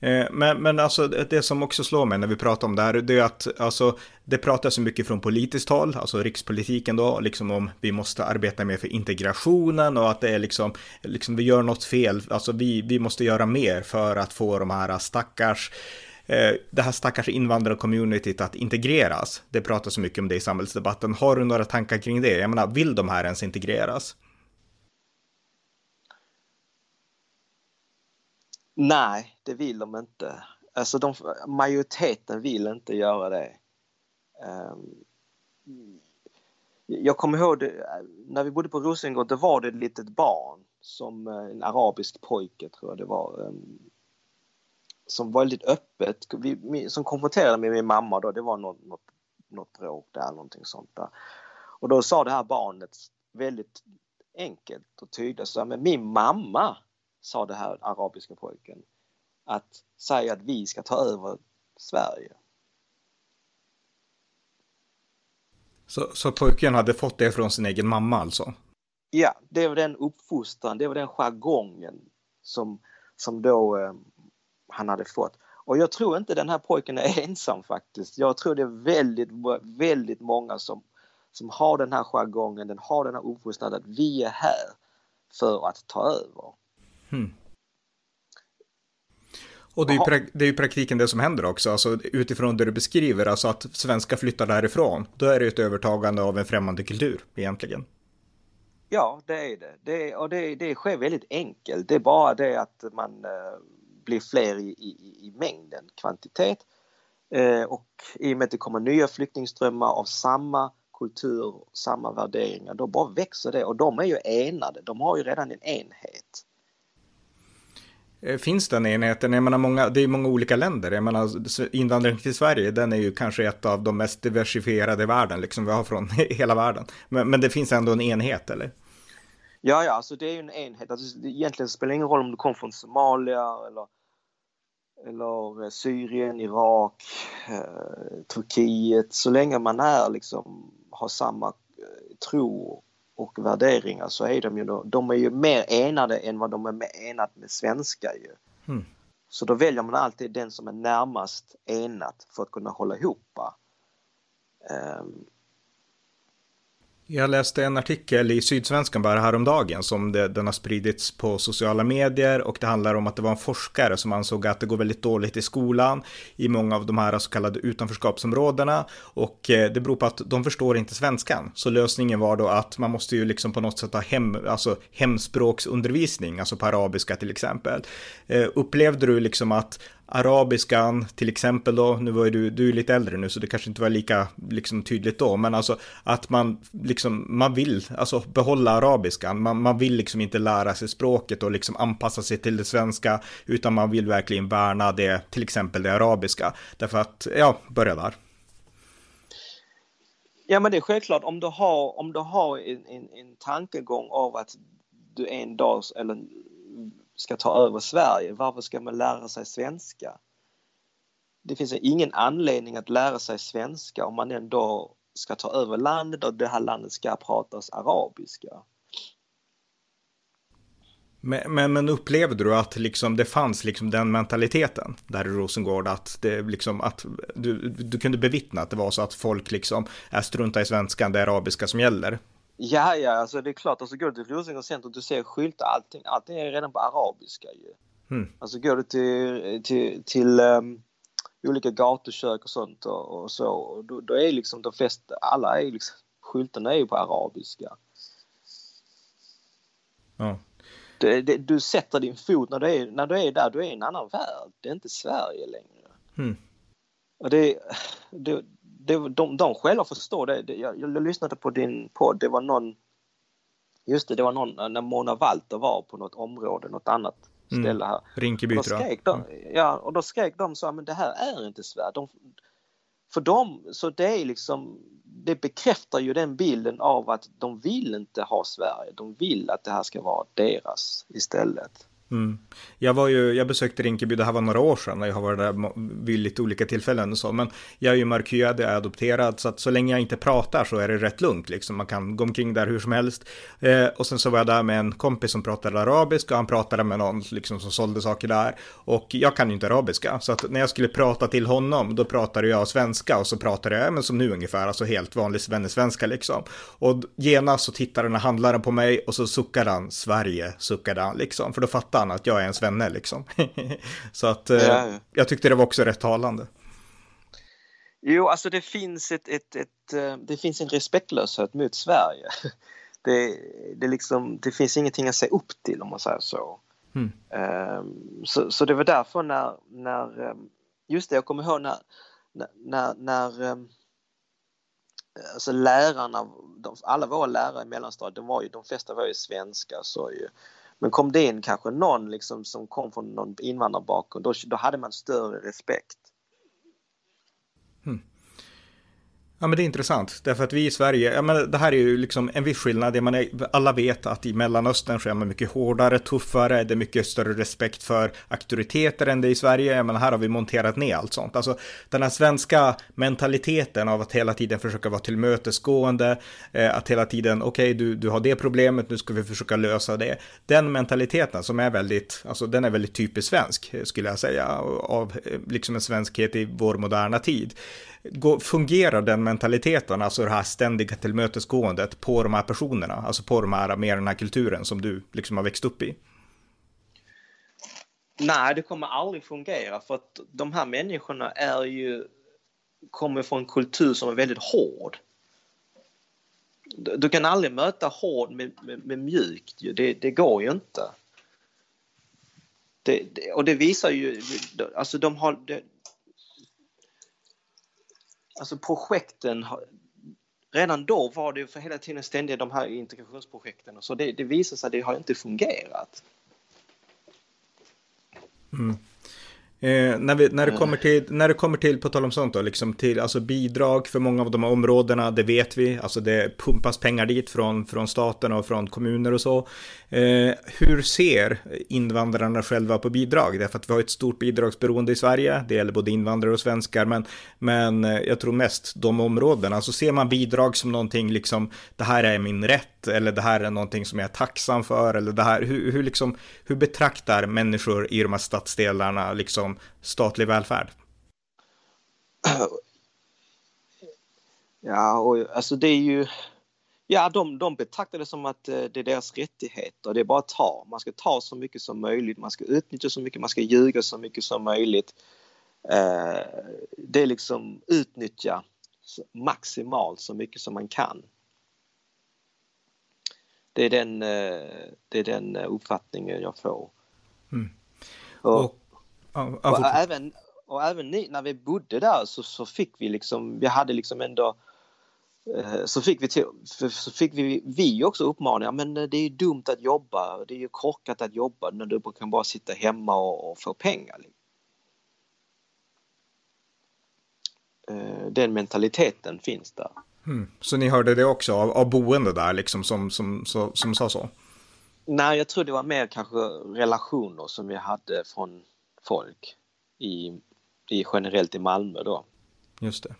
Eh, men, men alltså det som också slår mig när vi pratar om det här, det är att alltså, det pratas så mycket från politiskt håll, alltså rikspolitiken då, liksom om vi måste arbeta mer för integrationen och att det är liksom, liksom vi gör något fel, alltså vi, vi måste göra mer för att få de här stackars Eh, Eh, det här stackars invandrarcommunityt att integreras. Det pratas så mycket om det i samhällsdebatten. Har du några tankar kring det? Jag menar, vill de här ens integreras? Nej, det vill de inte. Alltså de, majoriteten vill inte göra det. Um, jag kommer ihåg det, när vi bodde på Rosengård, då var det ett litet barn som eh, en arabisk pojke tror jag det var. Ehm, som var väldigt öppet, vi, som konfronterade med min mamma då, det var något, något, något bråk där, någonting sånt där. Och då sa det här barnet väldigt enkelt och tydligt, så men min mamma, sa det här arabiska pojken, att säga att vi ska ta över Sverige. Så, så pojken hade fått det från sin egen mamma alltså? Ja, det var den uppfostran, det var den jargongen som, som då eh, han hade fått. Och jag tror inte den här pojken är ensam faktiskt. Jag tror det är väldigt, väldigt många som, som har den här jargongen, den har den här uppfostran att vi är här för att ta över. Hmm. Och det är, ju det är ju praktiken det som händer också, alltså utifrån det du beskriver, alltså att svenska flyttar därifrån, då är det ett övertagande av en främmande kultur egentligen. Ja, det är det. det och det, det sker väldigt enkelt. Det är bara det att man eh, blir fler i, i, i mängden, kvantitet. Eh, och i och med att det kommer nya flyktingströmmar av samma kultur, samma värderingar, då bara växer det och de är ju enade. De har ju redan en enhet. Eh, finns den enheten? Jag menar, många, det är många olika länder. Jag menar, invandring till Sverige, den är ju kanske ett av de mest diversifierade i världen, liksom vi har från hela världen. Men, men det finns ändå en enhet, eller? Ja, ja, alltså det är ju en enhet. Alltså, egentligen spelar det ingen roll om du kommer från Somalia eller, eller eh, Syrien, Irak, eh, Turkiet. Så länge man är liksom, har samma eh, tro och värderingar så är de ju, då, de är ju mer enade än vad de är enade med svenska ju. Mm. Så då väljer man alltid den som är närmast enat för att kunna hålla ihop. Um, jag läste en artikel i Sydsvenskan bara häromdagen som det, den har spridits på sociala medier och det handlar om att det var en forskare som ansåg att det går väldigt dåligt i skolan i många av de här så kallade utanförskapsområdena och eh, det beror på att de förstår inte svenskan. Så lösningen var då att man måste ju liksom på något sätt ha hem, alltså hemspråksundervisning, alltså på arabiska till exempel. Eh, upplevde du liksom att arabiskan till exempel då, nu var ju du, du är lite äldre nu så det kanske inte var lika liksom tydligt då, men alltså att man liksom, man vill alltså behålla arabiskan, man, man vill liksom inte lära sig språket och liksom anpassa sig till det svenska, utan man vill verkligen värna det, till exempel det arabiska, därför att, ja, börja där. Ja men det är självklart om du har, om du har en, en, en tankegång av att du en dag eller ska ta över Sverige, varför ska man lära sig svenska? Det finns ingen anledning att lära sig svenska om man ändå ska ta över landet och det här landet ska pratas arabiska. Men, men, men, upplevde du att liksom det fanns liksom den mentaliteten där i Rosengård att det liksom att du, du kunde bevittna att det var så att folk liksom är strunta i svenskan, det är arabiska som gäller? Ja, ja, alltså det är klart. Alltså går du till Rosengård center du ser skyltar, allting, allting är redan på arabiska ju. Mm. Alltså går du till, till, till um, olika gatukök och sånt och, och så, och då, då, är liksom de flesta, alla är liksom, skyltarna är ju på arabiska. Ja. Det, det, du sätter din fot när du, är, när du är där, du är i en annan värld. Det är inte Sverige längre. Mm. Och det, det, det, de, de själva förstår det. Jag, jag lyssnade på din podd, det var någon Just det, det var någon när Mona Walter var på något område, något annat mm. ställe här. Rinkeby tror jag. De, mm. Ja, och då skrek de så men det här är inte Sverige. De, för dem, så det är liksom, det bekräftar ju den bilden av att de vill inte ha Sverige. De vill att det här ska vara deras istället. Mm. Jag, var ju, jag besökte Rinkeby, det här var några år sedan, och jag har varit där vid lite olika tillfällen och så, men jag är ju markyrad, jag är adopterad, så att så länge jag inte pratar så är det rätt lugnt, liksom. man kan gå omkring där hur som helst. Eh, och sen så var jag där med en kompis som pratade arabiska, och han pratade med någon liksom, som sålde saker där, och jag kan ju inte arabiska, så att när jag skulle prata till honom, då pratade jag svenska, och så pratade jag, men som nu ungefär, alltså helt vanlig svenska liksom. Och genast så tittade den här handlaren på mig, och så suckade han, Sverige, suckade han liksom, för då fattade att jag är en svenne liksom. så att eh, ja. jag tyckte det var också rätt talande. Jo, alltså det finns ett, ett, ett, eh, det finns en respektlöshet mot Sverige. Det, det, liksom, det finns ingenting att se upp till om man säger så. Mm. Så, så det var därför när, när ehm, just det, jag kommer ihåg när, när, när um, alltså lärarna, de, alla våra lärare i mellanstadiet, de, var ju, de flesta var ju svenska så ju, men kom det in kanske någon liksom som kom från någon invandrarbakgrund, då, då hade man större respekt. Hmm. Ja men det är intressant, därför att vi i Sverige, ja men det här är ju liksom en viss skillnad. Jag menar, alla vet att i Mellanöstern så är man mycket hårdare, tuffare, det är mycket större respekt för auktoriteter än det är i Sverige. men här har vi monterat ner allt sånt. Alltså den här svenska mentaliteten av att hela tiden försöka vara tillmötesgående, eh, att hela tiden, okej okay, du, du har det problemet, nu ska vi försöka lösa det. Den mentaliteten som är väldigt, alltså den är väldigt typiskt svensk, eh, skulle jag säga, av eh, liksom en svenskhet i vår moderna tid fungerar den mentaliteten, alltså det här ständiga tillmötesgåendet på de här personerna, alltså på de här, med den här kulturen som du liksom har växt upp i? Nej, det kommer aldrig fungera för att de här människorna är ju kommer från en kultur som är väldigt hård. Du kan aldrig möta hård med, med, med mjukt, det, det går ju inte. Det, det, och det visar ju, alltså de har... Alltså projekten, redan då var det för hela tiden ständiga de här integrationsprojekten och så det, det visar sig att det har inte fungerat. Mm. Eh, när, vi, när, det kommer till, när det kommer till, på tal om sånt då, liksom till alltså bidrag för många av de här områdena, det vet vi, alltså det pumpas pengar dit från, från staten och från kommuner och så. Eh, hur ser invandrarna själva på bidrag? Därför att vi har ett stort bidragsberoende i Sverige, det gäller både invandrare och svenskar, men, men eh, jag tror mest de områdena. Alltså ser man bidrag som någonting liksom, det här är min rätt, eller det här är någonting som jag är tacksam för, eller det här, hur, hur, liksom, hur betraktar människor i de här stadsdelarna liksom statlig välfärd? Ja, och alltså det är ju Ja, de, de betraktar det som att eh, det är deras rättigheter. Det är bara att ta. Man ska ta så mycket som möjligt, man ska utnyttja så mycket, man ska ljuga så mycket som möjligt. Eh, det är liksom utnyttja maximalt så mycket som man kan. Det är den, eh, det är den uppfattningen jag får. Mm. Och, och, och, och, även, och även ni, när vi bodde där så, så fick vi liksom, vi hade liksom ändå så fick vi, till, så fick vi, vi också uppmaningar, men eh, det är ju dumt att jobba, det är ju korkat att jobba när du kan bara sitta hemma och, och få pengar. Eh, den mentaliteten finns där. Mm. Så ni hörde det också av, av boende där liksom som, som, som, som sa så? Nej, jag tror det var mer kanske relationer som vi hade från folk i, i generellt i Malmö då. Just det.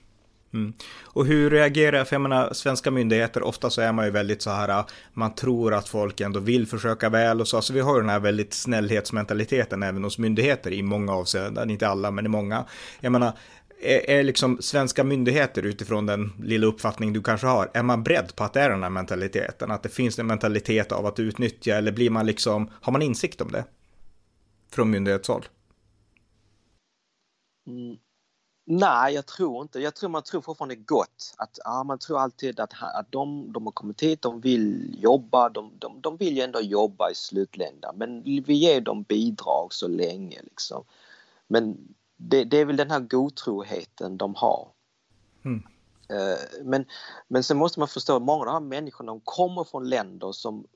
Mm. Och hur reagerar, för jag menar svenska myndigheter, ofta så är man ju väldigt så här, äh, man tror att folk ändå vill försöka väl och så, så vi har ju den här väldigt snällhetsmentaliteten även hos myndigheter i många avseenden, inte alla men i många. Jag menar, är, är liksom svenska myndigheter utifrån den lilla uppfattning du kanske har, är man beredd på att det är den här mentaliteten, att det finns en mentalitet av att utnyttja eller blir man liksom, har man insikt om det? Från myndighetshåll? Mm. Nej, jag tror inte. Jag tror man tror fortfarande gott. Att, ja, man tror alltid att, att de, de har kommit hit, de vill jobba, de, de, de vill ju ändå jobba i slutändan. Men vi ger dem bidrag så länge liksom. Men det, det är väl den här godtroheten de har. Mm. Eh, men, men sen måste man förstå att många av de här människorna de kommer från länder som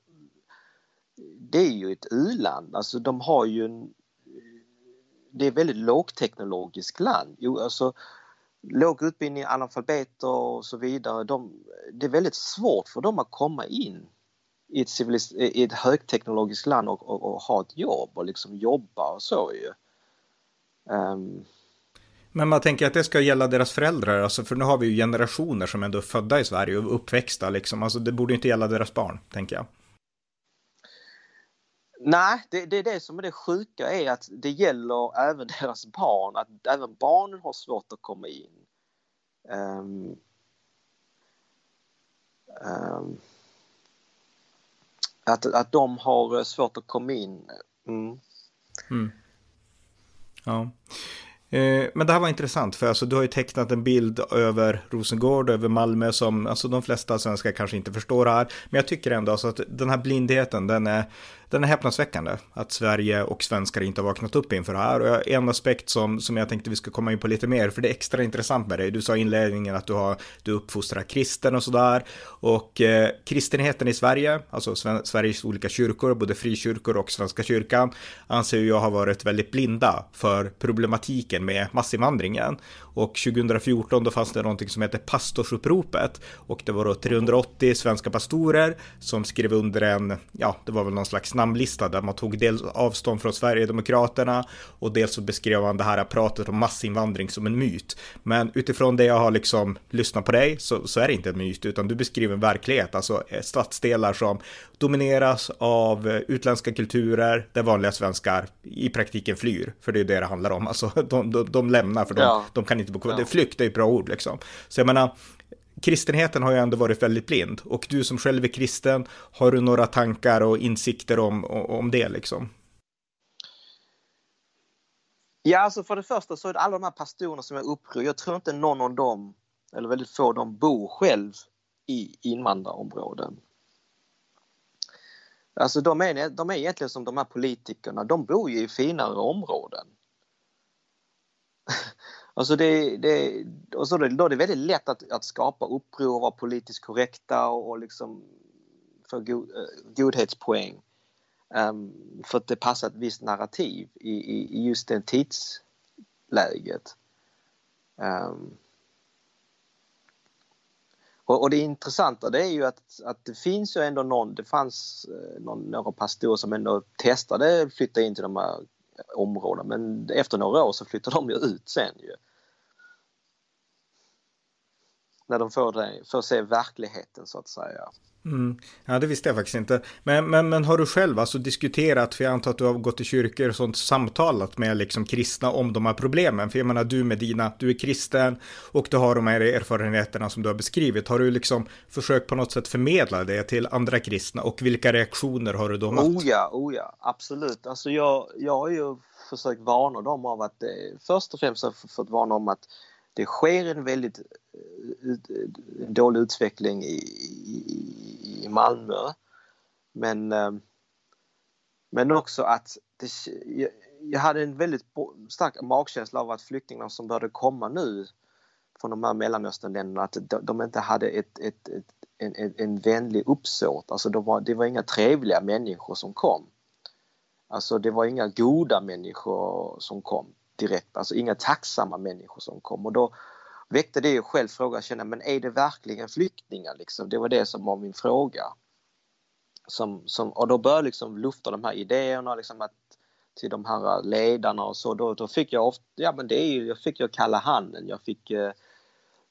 det är ju ett u-land, alltså de har ju en det är ett väldigt lågteknologiskt land. Jo, alltså, låg utbildning, analfabeter och så vidare. De, det är väldigt svårt för dem att komma in i ett, civilis- i ett högteknologiskt land och, och, och, ha ett jobb och liksom jobba och så ju. Um, men man tänker att det ska gälla deras föräldrar, alltså för nu har vi ju generationer som ändå är födda i Sverige och uppväxta liksom, alltså det borde inte gälla deras barn, tänker jag. Nej, det, det är det som är det sjuka är att det gäller även deras barn, att även barnen har svårt att komma in. Um, um, att, att de har svårt att komma in. Mm. Mm. Ja. Eh, men det här var intressant, för alltså, du har ju tecknat en bild över Rosengård, över Malmö, som alltså, de flesta svenskar kanske inte förstår här. Men jag tycker ändå alltså, att den här blindheten, den är, den är häpnadsväckande. Att Sverige och svenskar inte har vaknat upp inför det här. Och en aspekt som, som jag tänkte vi ska komma in på lite mer, för det är extra intressant med dig. Du sa i inledningen att du, har, du uppfostrar kristen och sådär. Och eh, kristenheten i Sverige, alltså Sveriges olika kyrkor, både frikyrkor och Svenska kyrkan, anser jag har varit väldigt blinda för problematiken med massinvandringen. Och 2014 då fanns det någonting som hette pastorsuppropet. Och det var då 380 svenska pastorer som skrev under en, ja, det var väl någon slags namnlista där man tog dels avstånd från Sverigedemokraterna och dels så beskrev man det här pratet om massinvandring som en myt. Men utifrån det jag har liksom lyssnat på dig så, så är det inte en myt utan du beskriver en verklighet, alltså eh, stadsdelar som domineras av eh, utländska kulturer där vanliga svenskar i praktiken flyr, för det är det det handlar om, alltså de, de, de lämnar för de, ja. de kan inte bo kvar. Ja. Flykt är ett bra ord liksom. Så jag menar, kristenheten har ju ändå varit väldigt blind och du som själv är kristen, har du några tankar och insikter om, om det liksom? Ja, alltså för det första så är det alla de här pastorerna som är uppror. Jag tror inte någon av dem, eller väldigt få av dem, bor själv i invandrarområden. Alltså de är, de är egentligen som de här politikerna, de bor ju i finare områden. alltså det, det, och så då är det väldigt lätt att, att skapa uppror och vara politiskt korrekta och, och liksom få go, eh, godhetspoäng. Um, för att det passar ett visst narrativ i, i, i just det tidsläget. Um, och, och, det intressanta det är ju att, att det finns ju ändå någon, det fanns eh, någon, några pastorer som ändå testade att flytta in till de här områden. men efter några år så flyttar de ju ut sen ju. När de får, det, får se verkligheten så att säga. Mm. Ja, det visste jag faktiskt inte. Men, men, men har du själv alltså diskuterat, för jag antar att du har gått i kyrkor och sånt, samtalat med liksom kristna om de här problemen? För jag menar, du Medina, du är kristen och du har de här erfarenheterna som du har beskrivit. Har du liksom försökt på något sätt förmedla det till andra kristna och vilka reaktioner har du då mött? Oh ja, oh ja, absolut. Alltså jag, jag har ju försökt varna dem av att, eh, först och främst har jag fått varna om att det sker en väldigt eh, eh, dålig utveckling i, i, i Malmö. Men, eh, men också att det, jag hade en väldigt stark magkänsla av att flyktingarna som började komma nu från de här Mellanösternländerna att de inte hade ett, ett, ett en, en, en vänlig uppsåt. Alltså de var, det var inga trevliga människor som kom. Alltså det var inga goda människor som kom direkt, alltså inga tacksamma människor som kom och då väckte det ju själv frågan, känna, men är det verkligen flyktingar liksom? Det var det som var min fråga. Som, som, och då började liksom lufta de här idéerna liksom att, till de här ledarna och så, då, då fick jag ofta, ja men det är ju, jag fick ju kalla handen, jag fick eh,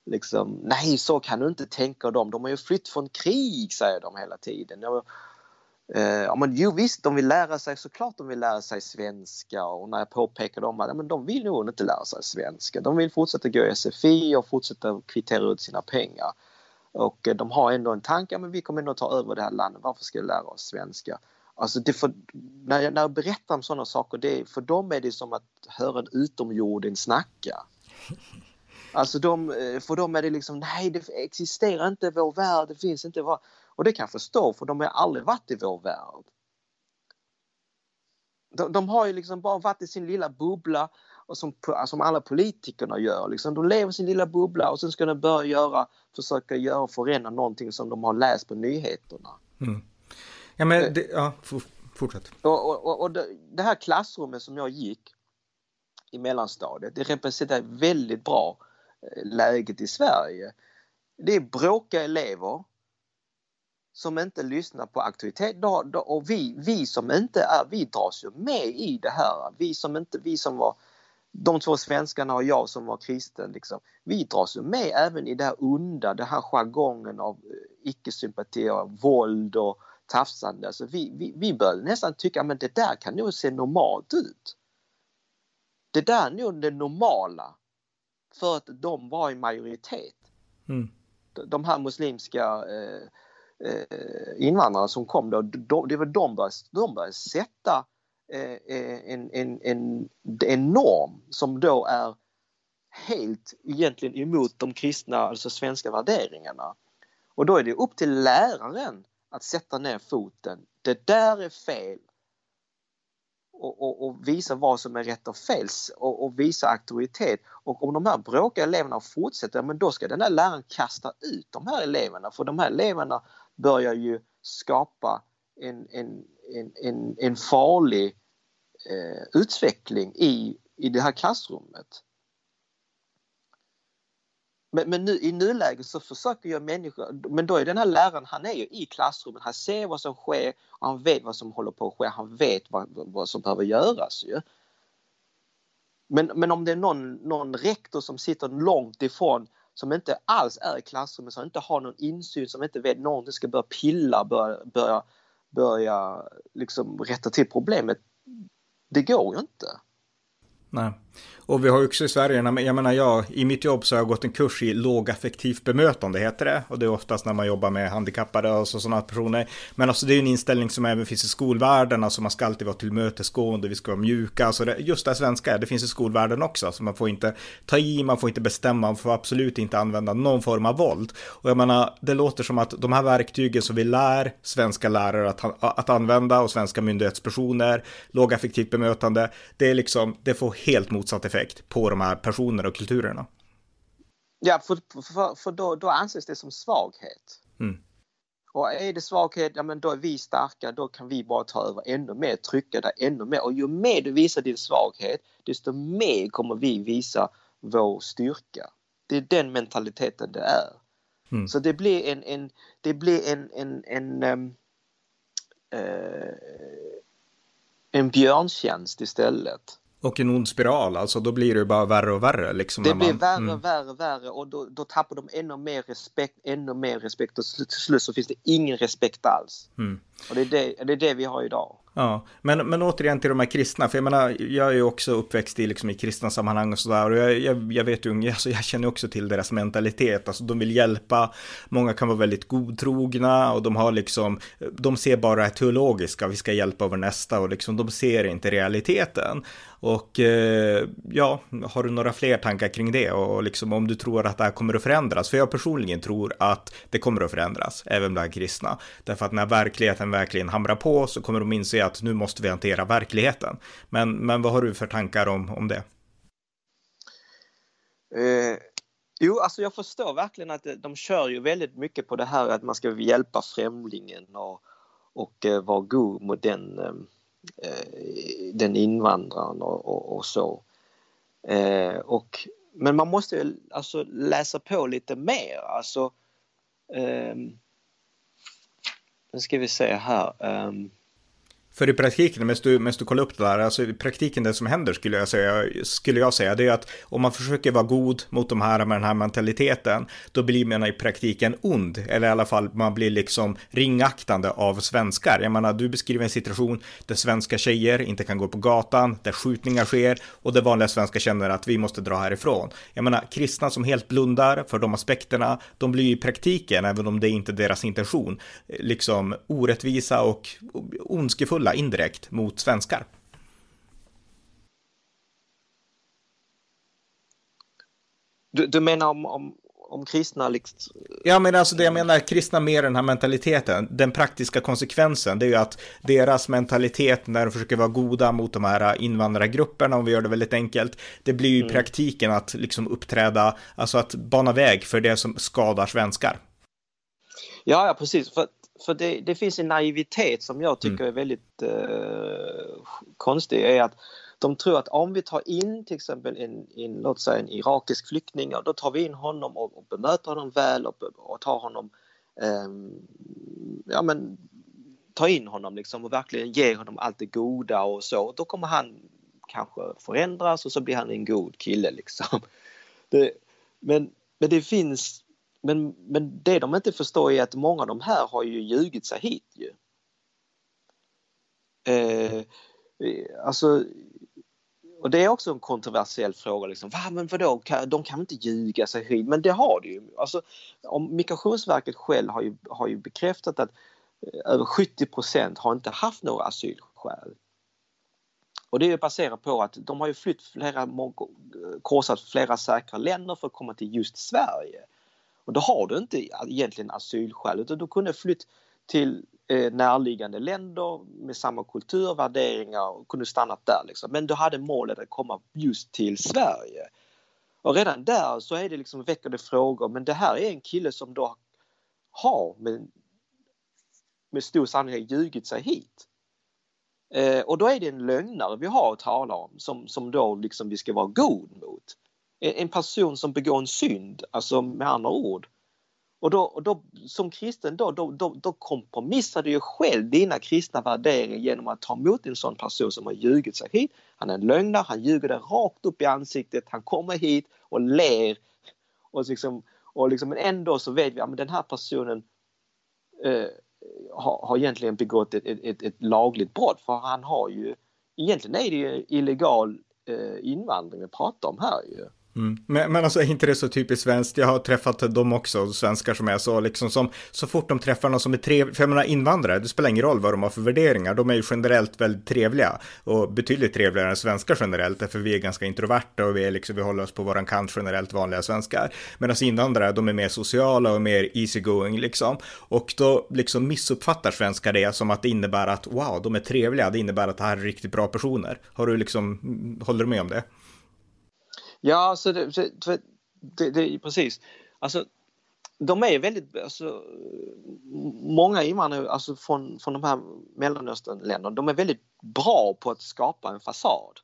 liksom, nej så kan du inte tänka dem, de har ju flytt från krig säger de hela tiden. Jag, ja, men jo visst, de vill lära sig, såklart de vill lära sig svenska och när jag påpekar dem att ja, men de vill nog inte lära sig svenska. De vill fortsätta gå i SFI och fortsätta kvittera ut sina pengar. Och eh, de har ändå en tanke, ja, men vi kommer ändå ta över det här landet, varför ska vi lära oss svenska? Alltså det för, när, jag, när jag berättar om sådana saker, det, för dem är det som att höra en utomjording snacka. Alltså de, eh, för dem är det liksom, nej det existerar inte vår värld, det finns inte vad. Och det kan jag förstå för de har aldrig varit i vår värld. De, de har ju liksom bara varit i sin lilla bubbla och som, som alla politikerna gör. Liksom. De lever i sin lilla bubbla och sen ska de börja göra, försöka göra förändra någonting som de har läst på nyheterna. Mm. Ja, men eh. det, ja, fortsätt. Och, och, och det, det här klassrummet som jag gick i mellanstadiet, det representerar väldigt bra eh, läget i Sverige. Det är bråkiga elever som inte lyssnar på aktivitet då, då, och vi, vi som inte är, vi dras ju med i det här. Vi som inte, vi som var de två svenskarna och jag som var kristen, liksom, vi dras ju med även i det här onda, den här jargongen av eh, icke-sympati, våld och tafsande. Alltså vi, vi, vi började nästan tycka att det där kan nog se normalt ut. Det där är nog det normala för att de var i majoritet. Mm. De här muslimska eh, eh, som kom då, de, det var de började, de började sätta eh, eh, en, en, en, en norm som då är helt egentligen emot de kristna, alltså svenska värderingarna. Och då är det upp till läraren att sätta ner foten. Det där är fel. Och, och, och visa vad som är rätt och fel och, och, visa auktoritet. Och om de här bråkiga eleverna fortsätter, men då ska den här läraren kasta ut de här eleverna för de här eleverna börjar ju skapa en, en, en, en, en farlig eh, utveckling i, i det här klassrummet. Men, men nu, i nuläget så försöker jag människor, men då är den här läraren, han är ju i klassrummet, han ser vad som sker han vet vad som håller på att ske, han vet vad, vad som behöver göras ju. Men, men om det är någon, någon rektor som sitter långt ifrån som inte alls är i klassrummet, som inte har någon insyn, som inte vet någonting, ska börja pilla, börja, börja, börja liksom rätta till problemet. Det går ju inte. Nej. Och vi har också i Sverige, jag menar jag, i mitt jobb så har jag gått en kurs i lågaffektivt bemötande heter det. Och det är oftast när man jobbar med handikappade och sådana personer. Men alltså det är en inställning som även finns i skolvärlden, alltså man ska alltid vara tillmötesgående, vi ska vara mjuka. Alltså det, just det svenska, det finns i skolvärlden också. Så man får inte ta i, man får inte bestämma, man får absolut inte använda någon form av våld. Och jag menar, det låter som att de här verktygen som vi lär svenska lärare att, att använda och svenska myndighetspersoner, lågaffektivt bemötande, det är liksom, det får helt motsatt effekt på de här personerna och kulturerna. Ja, för, för, för då, då anses det som svaghet. Mm. Och är det svaghet, ja men då är vi starka, då kan vi bara ta över ännu mer, trycka där ännu mer. Och ju mer du visar din svaghet, desto mer kommer vi visa vår styrka. Det är den mentaliteten det är. Mm. Så det blir en, en, det blir en, en, en, um, uh, en björntjänst istället. Och en ond spiral, alltså då blir det bara värre och värre. Liksom, det blir man, värre, mm. värre, värre och då, då tappar de ännu mer respekt, ännu mer respekt och till slut så finns det ingen respekt alls. Mm. Och det är det, det är det vi har idag. Ja, men, men återigen till de här kristna, för jag menar, jag är ju också uppväxt i, liksom, i kristna sammanhang och sådär, och jag, jag, jag vet ju, alltså, jag känner också till deras mentalitet, alltså de vill hjälpa, många kan vara väldigt godtrogna och de har liksom, de ser bara det teologiska, vi ska hjälpa vår nästa och liksom, de ser inte realiteten. Och eh, ja, har du några fler tankar kring det och liksom om du tror att det här kommer att förändras? För jag personligen tror att det kommer att förändras, även bland kristna. Därför att när verkligheten verkligen hamrar på så kommer de inse att nu måste vi hantera verkligheten. Men, men vad har du för tankar om, om det? Eh, jo, alltså jag förstår verkligen att de kör ju väldigt mycket på det här att man ska hjälpa främlingen och, och eh, vara god mot den, eh, Eh, den invandraren och, och, och så. Eh, och, men man måste alltså läsa på lite mer. Alltså, eh, nu ska vi se här. Um, för i praktiken, medan du, medan du kollar upp det där, alltså i praktiken det som händer skulle jag säga, skulle jag säga, det är att om man försöker vara god mot de här med den här mentaliteten, då blir man i praktiken ond, eller i alla fall man blir liksom ringaktande av svenskar. Jag menar, du beskriver en situation där svenska tjejer inte kan gå på gatan, där skjutningar sker och där vanliga svenskar känner att vi måste dra härifrån. Jag menar, kristna som helt blundar för de aspekterna, de blir i praktiken, även om det inte är deras intention, liksom orättvisa och ondskefulla fulla indirekt mot svenskar. Du, du menar om, om, om kristna liksom... Ja, men alltså det jag menar, kristna med den här mentaliteten, den praktiska konsekvensen, det är ju att deras mentalitet när de försöker vara goda mot de här invandrargrupperna, om vi gör det väldigt enkelt, det blir ju i mm. praktiken att liksom uppträda, alltså att bana väg för det som skadar svenskar. Ja, ja precis. För för det, det, finns en naivitet som jag tycker mm. är väldigt eh, konstig. är att De tror att om vi tar in till exempel en, en, låt säga en irakisk flykting, då tar vi in honom och, och bemöter honom väl och, och tar honom, eh, ja men ta in honom liksom och verkligen ge honom allt det goda och så. Då kommer han kanske förändras och så blir han en god kille liksom. Det, men, men det finns men, men det de inte förstår är att många av de här har ju ljugit sig hit ju. Eh, eh alltså, och det är också en kontroversiell fråga. Liksom. Va, men vadå, de kan inte ljuga sig hit? Men det har de ju. Alltså, om Migrationsverket själv har ju, har ju bekräftat att eh, över 70 procent har inte haft några asylskäl. Och det är baserat på att de har ju flytt flera, korsat flera säkra länder för att komma till just Sverige. Och då har du inte egentligen asylskäl utan du kunde flytt till eh, närliggande länder med samma kultur, värderingar och kunde stannat där. Liksom. Men du hade målet att komma just till Sverige. Och redan där så är det liksom, väcker det frågor men det här är en kille som då har med, med stor sannolikhet ljugit sig hit. Eh, och då är det en lögnare vi har att tala om som, som då liksom vi ska vara god mot en person som begår en synd, alltså med andra ord. Och då, och då som kristen då, då, då, då kompromissar du ju själv dina kristna värderingar genom att ta emot en sån person som har ljugit sig hit. Han är en lögnare, han ljuger dig rakt upp i ansiktet, han kommer hit och ler. Och liksom, och liksom, men ändå så vet vi att ja, den här personen eh, har, har egentligen begått ett, ett, ett, ett lagligt brott för han har ju Egentligen är det ju illegal eh, invandring vi pratar om här ju. Mm. Men, men alltså är inte det så typiskt svenskt? Jag har träffat dem också, svenskar som är så, liksom som så fort de träffar någon som är trevlig, för jag menar invandrare, det spelar ingen roll vad de har för värderingar, de är ju generellt väldigt trevliga och betydligt trevligare än svenskar generellt, därför vi är ganska introverta och vi, är liksom, vi håller oss på våran kant generellt vanliga svenskar. Medan alltså, invandrare, de är mer sociala och mer easygoing liksom. Och då liksom missuppfattar svenskar det som att det innebär att wow, de är trevliga, det innebär att det här är riktigt bra personer. Har du liksom, mm, håller du med om det? Ja, alltså det, det, det, det precis. Alltså, de är väldigt, alltså, många invandrare alltså från, från de här Mellanösternländerna, de är väldigt bra på att skapa en fasad.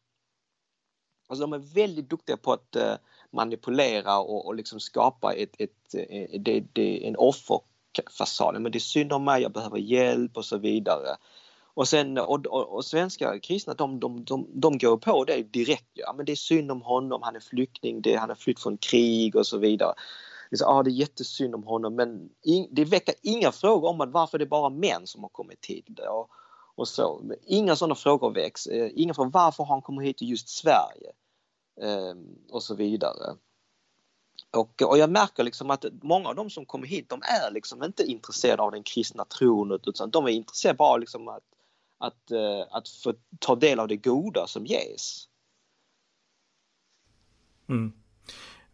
Alltså de är väldigt duktiga på att uh, manipulera och, och liksom skapa ett, ett, eh, ett, ett, en offerfasad. Men det är synd om mig, jag behöver hjälp och så vidare. Och, sen, och, och, och svenska kristna de, de, de, de går på det direkt. Ja. Men det är synd om honom, han är flykting, det, han har flytt från krig och så vidare. Det är, så, ah, det är jättesynd om honom men in, det väcker inga frågor om att varför det är bara män som har kommit hit. Och, och så. Inga sådana frågor väcks. Eh, inga frågor varför har han kommit hit till just Sverige? Eh, och så vidare. Och, och jag märker liksom att många av de som kommer hit de är liksom inte intresserade av den kristna tron utan de är intresserade bara liksom att att, eh, att få ta del av det goda som ges. Mm.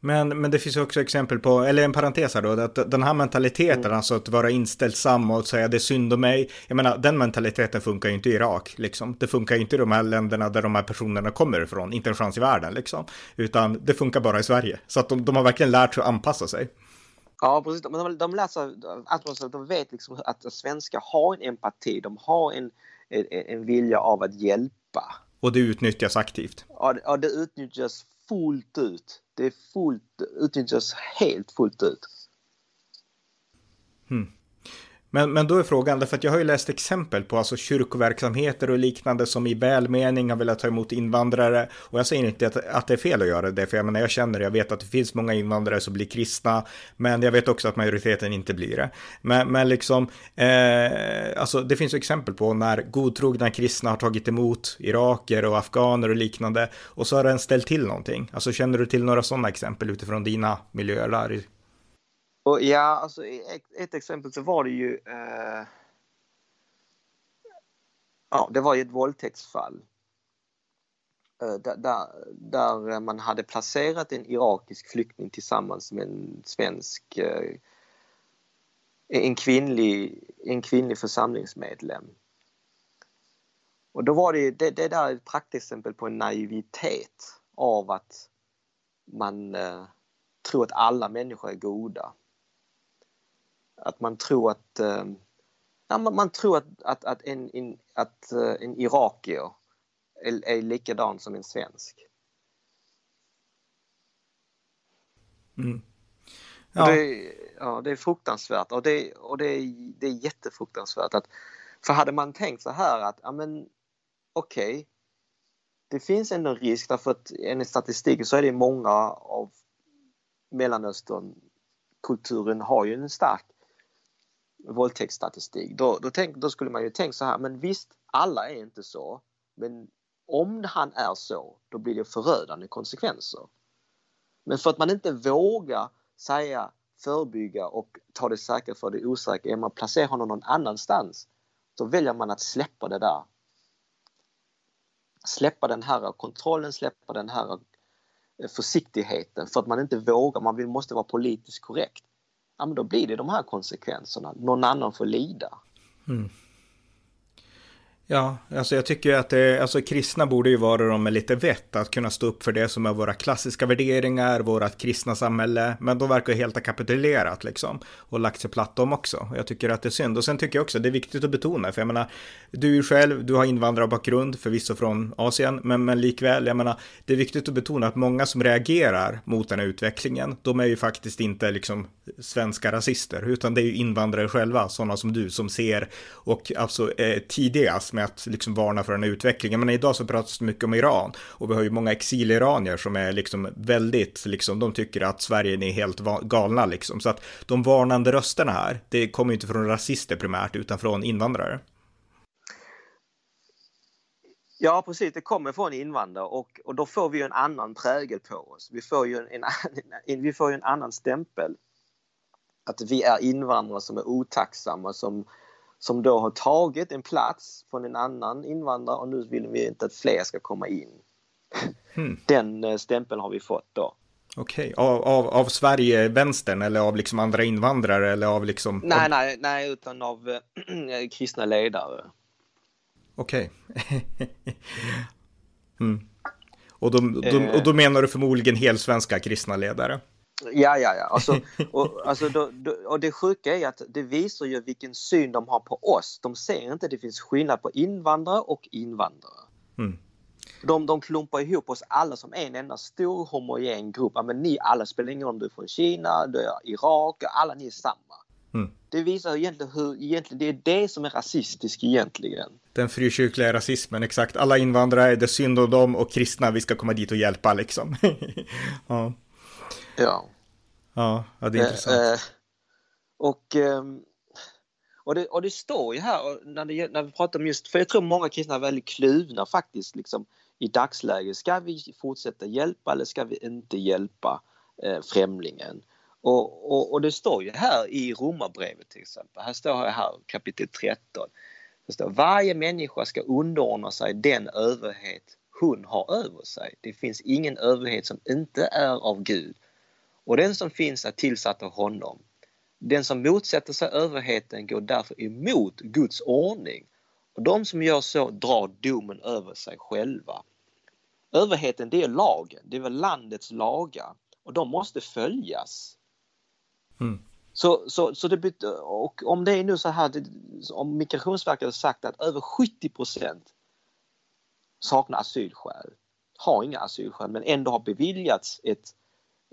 Men, men det finns också exempel på, eller en parentes här då, att den här mentaliteten, mm. alltså att vara inställsam och säga det är synd om mig. Jag menar, den mentaliteten funkar ju inte i Irak, liksom. Det funkar ju inte i de här länderna där de här personerna kommer ifrån, inte en chans i världen, liksom. Utan det funkar bara i Sverige. Så att de, de har verkligen lärt sig att anpassa sig. Ja, precis. De, de, de lär sig, att de vet liksom att svenskar har en empati, de har en, en vilja av att hjälpa. Och det utnyttjas aktivt? Ja, det utnyttjas fullt ut. Det är fullt, utnyttjas helt fullt ut. Hmm. Men, men då är frågan, därför att jag har ju läst exempel på alltså kyrkoverksamheter och liknande som i välmening har velat ta emot invandrare. Och jag säger inte att, att det är fel att göra det, för jag menar jag känner, jag vet att det finns många invandrare som blir kristna, men jag vet också att majoriteten inte blir det. Men, men liksom, eh, alltså det finns exempel på när godtrogna kristna har tagit emot iraker och afghaner och liknande, och så har den ställt till någonting. Alltså känner du till några sådana exempel utifrån dina miljöer där? Och ja, alltså ett, ett exempel så var det ju eh, Ja, det var ju ett våldtäktsfall. Eh, där, där, där, man hade placerat en irakisk flykting tillsammans med en svensk eh, en kvinnlig, en kvinnlig församlingsmedlem. Och då var det, det, det där ett praktexempel på en naivitet av att man eh, tror att alla människor är goda. Att man tror att eh, ja, man, man, tror att, att, att en, en, att, uh, en irakier är, är likadan som en svensk. Mm. Ja. Det, ja, det är fruktansvärt och, det, och det, är, det är jättefruktansvärt. Att, för hade man tänkt så här att, ja men okej, okay, det finns ändå en risk därför att enligt statistiken så är det många av Mellanöstern kulturen har ju en stark våldtäktsstatistik. Då, då, tänk, då skulle man ju tänka så här, men visst, alla är inte så. Men om han är så, då blir det förödande konsekvenser. Men för att man inte vågar säga förebygga och ta det säkra för det osäkra, är man placerar honom någon annanstans, då väljer man att släppa det där. Släppa den här kontrollen, släppa den här eh, försiktigheten för att man inte vågar, man måste vara politiskt korrekt ja, men då blir det de här konsekvenserna. Någon annan får lida. Mm. Ja, alltså jag tycker att det, alltså kristna borde ju vara de med lite vett att kunna stå upp för det som är våra klassiska värderingar, vårat kristna samhälle, men de verkar helt ha kapitulerat liksom och lagt sig platt dem också. Jag tycker att det är synd och sen tycker jag också det är viktigt att betona, för jag menar, du själv, du har invandrarbakgrund, förvisso från Asien, men, men likväl, jag menar, det är viktigt att betona att många som reagerar mot den här utvecklingen, de är ju faktiskt inte liksom svenska rasister, utan det är ju invandrare själva, sådana som du, som ser och alltså eh, tidigast med att liksom varna för den här utvecklingen. Men idag så pratas det mycket om Iran och vi har ju många exiliranier som är liksom väldigt, liksom, de tycker att Sverige är helt galna liksom. Så att de varnande rösterna här, det kommer ju inte från rasister primärt utan från invandrare. Ja, precis. Det kommer från invandrare och, och då får vi en annan prägel på oss. Vi får ju en, en, vi får ju en annan stämpel. Att vi är invandrare som är otacksamma, som, som då har tagit en plats från en annan invandrare och nu vill vi inte att fler ska komma in. Hmm. Den eh, stämpeln har vi fått då. Okej, okay. av, av, av Sverige, vänstern eller av liksom andra invandrare eller av liksom? Nej, nej, nej, utan av äh, kristna ledare. Okej. Okay. mm. och, då, då, och då menar du förmodligen helsvenska kristna ledare? Ja, ja, ja. Alltså, och, alltså, då, då, och det sjuka är att det visar ju vilken syn de har på oss. De ser inte att det finns skillnad på invandrare och invandrare. Mm. De, de klumpar ihop oss alla som en enda stor homogen grupp. men ni alla spelar ingen roll om du är från Kina, du är Irak, alla ni är samma. Mm. Det visar egentligen hur egentligen, det är det som är rasistiskt egentligen. Den frikyrkliga rasismen, exakt. Alla invandrare, det är synd om dem och kristna, vi ska komma dit och hjälpa liksom. ja. Ja. Ja, ja det är intressant. Eh, eh, och, eh, och, det, och det står ju här när, det, när vi pratar om just, för jag tror många kristna är väldigt kluvna faktiskt liksom i dagsläget. Ska vi fortsätta hjälpa eller ska vi inte hjälpa eh, främlingen? Och, och, och, det står ju här i Romarbrevet till exempel, här står det här kapitel 13. Det står varje människa ska underordna sig den överhet hon har över sig. Det finns ingen överhet som inte är av Gud och den som finns är tillsatt av honom. Den som motsätter sig överheten går därför emot Guds ordning och de som gör så drar domen över sig själva. Överheten det är lagen, det är väl landets lagar och de måste följas. Mm. Så, så, så det, och om det är nu så här, om Migrationsverket har sagt att över 70% saknar asylskäl, har inga asylskäl men ändå har beviljats ett,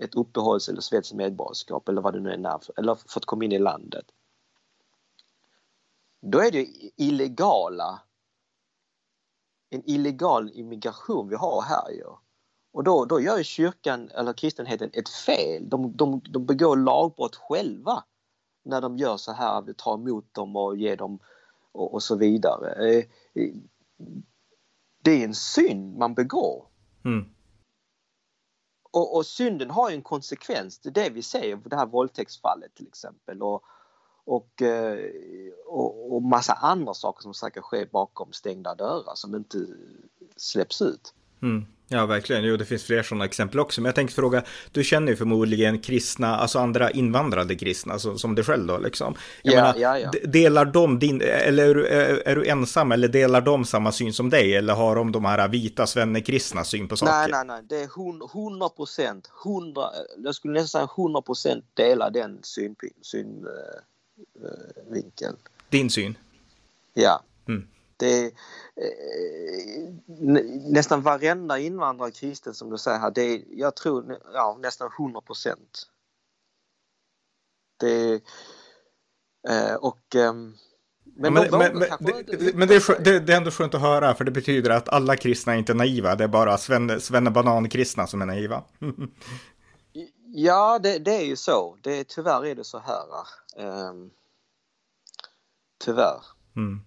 ett uppehålls eller svenskt medborgarskap eller vad det nu är, eller fått komma in i landet. Då är det illegala, en illegal immigration vi har här ju. Och då, då gör ju kyrkan eller kristenheten ett fel. De, de, de begår lagbrott själva när de gör så här, vi tar emot dem och ger dem och, och så vidare. Eh, det är en synd man begår. Mm. Och, och, synden har ju en konsekvens, det är det vi ser på det här våldtäktsfallet till exempel. Och, och, eh, och, och massa andra saker som säkert sker bakom stängda dörrar som inte släpps ut. Mm. Ja, verkligen. Jo, det finns fler sådana exempel också. Men jag tänkte fråga, du känner ju förmodligen kristna, alltså andra invandrade kristna, alltså, som dig själv då liksom. Jag ja, menar, ja, ja. Delar de din, eller är du, är du, ensam, eller delar de samma syn som dig? Eller har de de här vita svennekristna syn på saker? Nej, nej, nej, det är 100 procent, 100, jag skulle nästan säga 100 procent dela den synvinkeln. Syn, äh, Din syn? Ja. Mm. Det är, eh, nästan varenda invandrare kristen som du säger här, det är, jag tror ja, nästan 100 procent. Det eh, och eh, men, men, men, det, men det, är, det, det, är ändå skönt att höra, för det betyder att alla kristna är inte naiva, det är bara svenne, svenne banan-kristna som är naiva. ja, det, det, är ju så. Det, tyvärr är det så här. Um, tyvärr. Mm.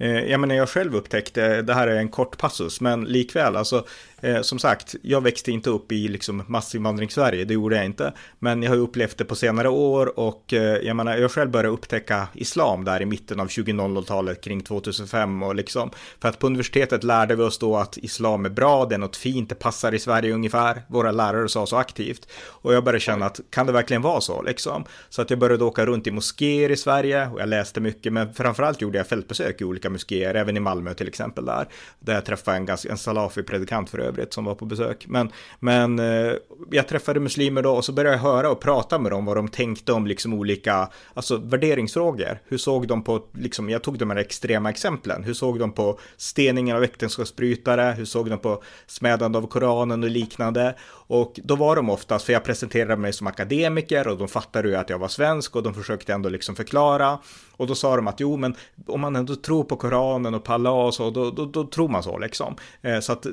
Eh, jag menar, jag själv upptäckte, det här är en kort passus, men likväl, alltså Eh, som sagt, jag växte inte upp i liksom massinvandring-Sverige, det gjorde jag inte. Men jag har upplevt det på senare år och eh, jag menar, jag själv började upptäcka islam där i mitten av 2000-talet kring 2005 och liksom. För att på universitetet lärde vi oss då att islam är bra, det är något fint, det passar i Sverige ungefär. Våra lärare sa så aktivt. Och jag började känna att kan det verkligen vara så liksom? Så att jag började åka runt i moskéer i Sverige och jag läste mycket, men framförallt gjorde jag fältbesök i olika moskéer, även i Malmö till exempel där. Där jag träffade en, en salafi-predikant för övrigt övrigt som var på besök. Men, men eh, jag träffade muslimer då och så började jag höra och prata med dem vad de tänkte om liksom olika, alltså värderingsfrågor. Hur såg de på, liksom, jag tog de här extrema exemplen. Hur såg de på steningen av äktenskapsbrytare? Hur såg de på smädande av Koranen och liknande? Och då var de oftast, för jag presenterade mig som akademiker och de fattade ju att jag var svensk och de försökte ändå liksom förklara. Och då sa de att jo, men om man ändå tror på Koranen och på Allah och så, då, då, då tror man så liksom. Eh, så att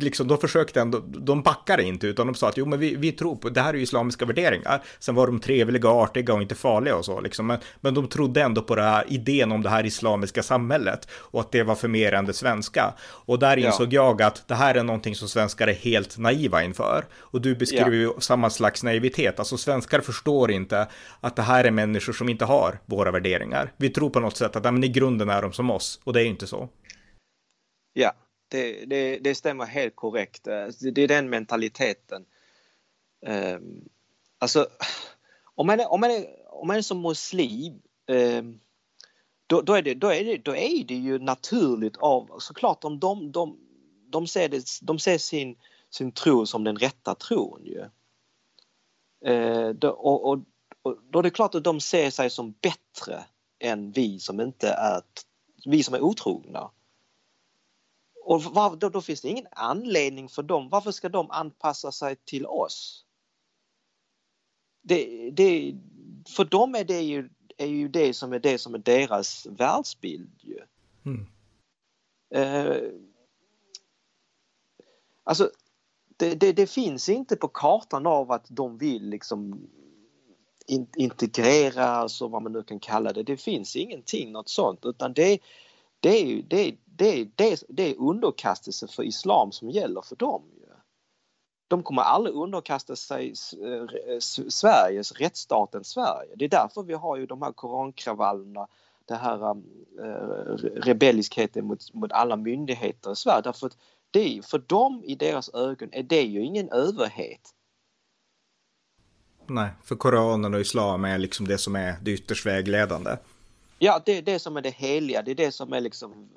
liksom, de försökte ändå, de backade inte, utan de sa att jo, men vi, vi tror på, det här är ju islamiska värderingar. Sen var de trevliga, artiga och inte farliga och så liksom. Men, men de trodde ändå på det här idén om det här islamiska samhället och att det var för mer än det svenska. Och där insåg ja. jag att det här är någonting som svenskar är helt naiva inför. Och du beskriver ju samma slags naivitet, alltså svenskar förstår inte att det här är människor som inte har våra värderingar. Vi tror på något sätt att men i grunden är de som oss och det är inte så. Ja, det, det, det stämmer helt korrekt. Eh, det är den mentaliteten. Um, alltså, om man är, om man är, om man är som muslim um, då, då, är det, då, är det, då är det ju naturligt av, såklart om de, de, de, ser, det, de ser sin, sin tro som den rätta tron ju. Eh, då, och, och, och, då är det klart att de ser sig som bättre än vi som inte är, vi som är otrogna. Och var, då, då, finns det ingen anledning för dem, varför ska de anpassa sig till oss? Det, det, för dem är det ju är ju det som är det som är deras världsbild ju. Mm. Eh, alltså det, det, det, finns inte på kartan av att de vill liksom in, integrera, alltså vad man nu kan kalla det. Det finns ingenting något sånt utan det, det, är, det, det, det, det är underkastelse för islam som gäller för dem. De kommer aldrig underkasta sig eh, Sveriges, rättsstaten Sverige. Det är därför vi har ju de här korankravallerna, det här eh, äh, rebelliskheten mot, mot alla myndigheter i Sverige. Därför att det, för dem i deras ögon är det ju ingen överhet. Nej, för Koranen och Islam är liksom det som är det ytterst vägledande. Ja, det är det som är det heliga, det är det som är liksom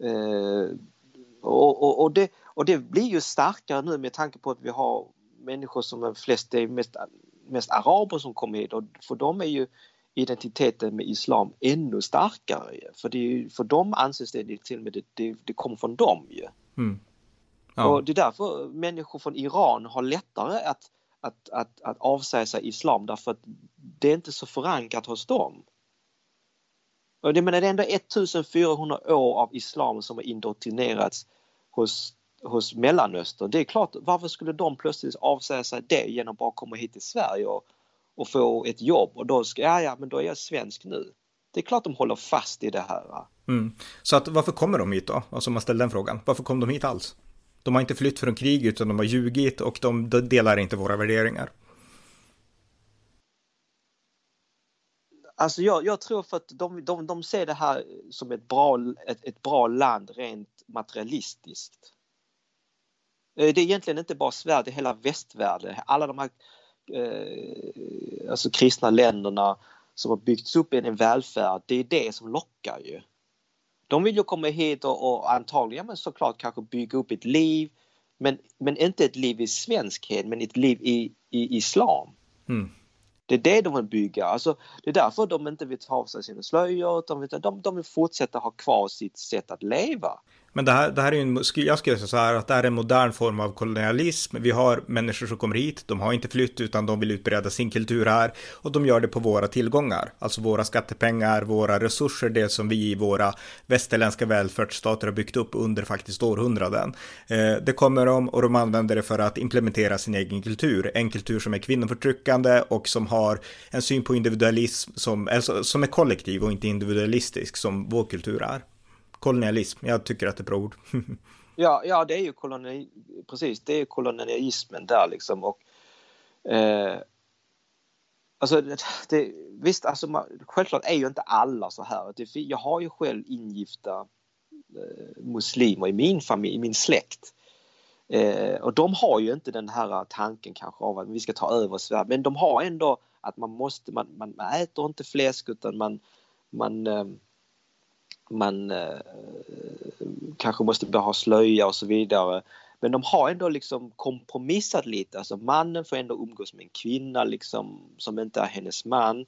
eh, eh och, och, och, det, och det blir ju starkare nu med tanke på att vi har människor som är flest, det är mest, mest araber som kommer hit och för dem är ju identiteten med islam ännu starkare. För, det, för dem anses det till och med det, det, det kommer från dem ju. Mm. Ja. Och det är därför människor från Iran har lättare att, att, att, att avsäga sig islam därför att det är inte så förankrat hos dem. Och det, menar, det är ändå 1400 år av islam som har indoktrinerats hos, hos Mellanöstern. Det är klart, varför skulle de plötsligt avsäga sig det genom att bara komma hit till Sverige och, och få ett jobb och då ska, ja, ja men då är jag svensk nu. Det är klart de håller fast i det här. Mm. Så att, varför kommer de hit då? Alltså man ställer den frågan. Varför kom de hit alls? De har inte flytt från krig utan de har ljugit och de delar inte våra värderingar. Alltså jag, jag, tror för att de, de, de ser det här som ett bra, ett, ett bra land rent materialistiskt. Eh, det är egentligen inte bara Sverige, det är hela västvärlden. Alla de här eh, alltså kristna länderna som har byggts upp i en välfärd, det är det som lockar ju. De vill ju komma hit och, och antagligen men såklart kanske bygga upp ett liv men, men inte ett liv i svenskhet men ett liv i, i islam. Mm. Det är det de vill bygga. Alltså, det är därför de inte vill ta av sig sina slöjor. De vill, de, de vill fortsätta ha kvar sitt sätt att leva. Men det här, det här är en, jag skulle säga så här att det här är en modern form av kolonialism. Vi har människor som kommer hit, de har inte flytt utan de vill utbreda sin kultur här och de gör det på våra tillgångar, alltså våra skattepengar, våra resurser, det som vi i våra västerländska välfärdsstater har byggt upp under faktiskt århundraden. Eh, det kommer de och de använder det för att implementera sin egen kultur, en kultur som är kvinnoförtryckande och som har en syn på individualism som, alltså, som är kollektiv och inte individualistisk som vår kultur är kolonialism. Jag tycker att det är bra ord. ja, ja, det är ju koloni, precis, det är kolonialismen där liksom och eh, Alltså, det, visst, alltså, man, självklart är ju inte alla så här. Det, jag har ju själv ingifta eh, muslimer i min familj, i min släkt. Eh, och de har ju inte den här tanken kanske av att vi ska ta över Sverige, men de har ändå att man måste, man, man, man äter inte fläsk utan man, man eh, man eh, kanske måste börja ha slöja och så vidare. Men de har ändå liksom kompromissat lite. Alltså mannen får ändå umgås med en kvinna liksom, som inte är hennes man.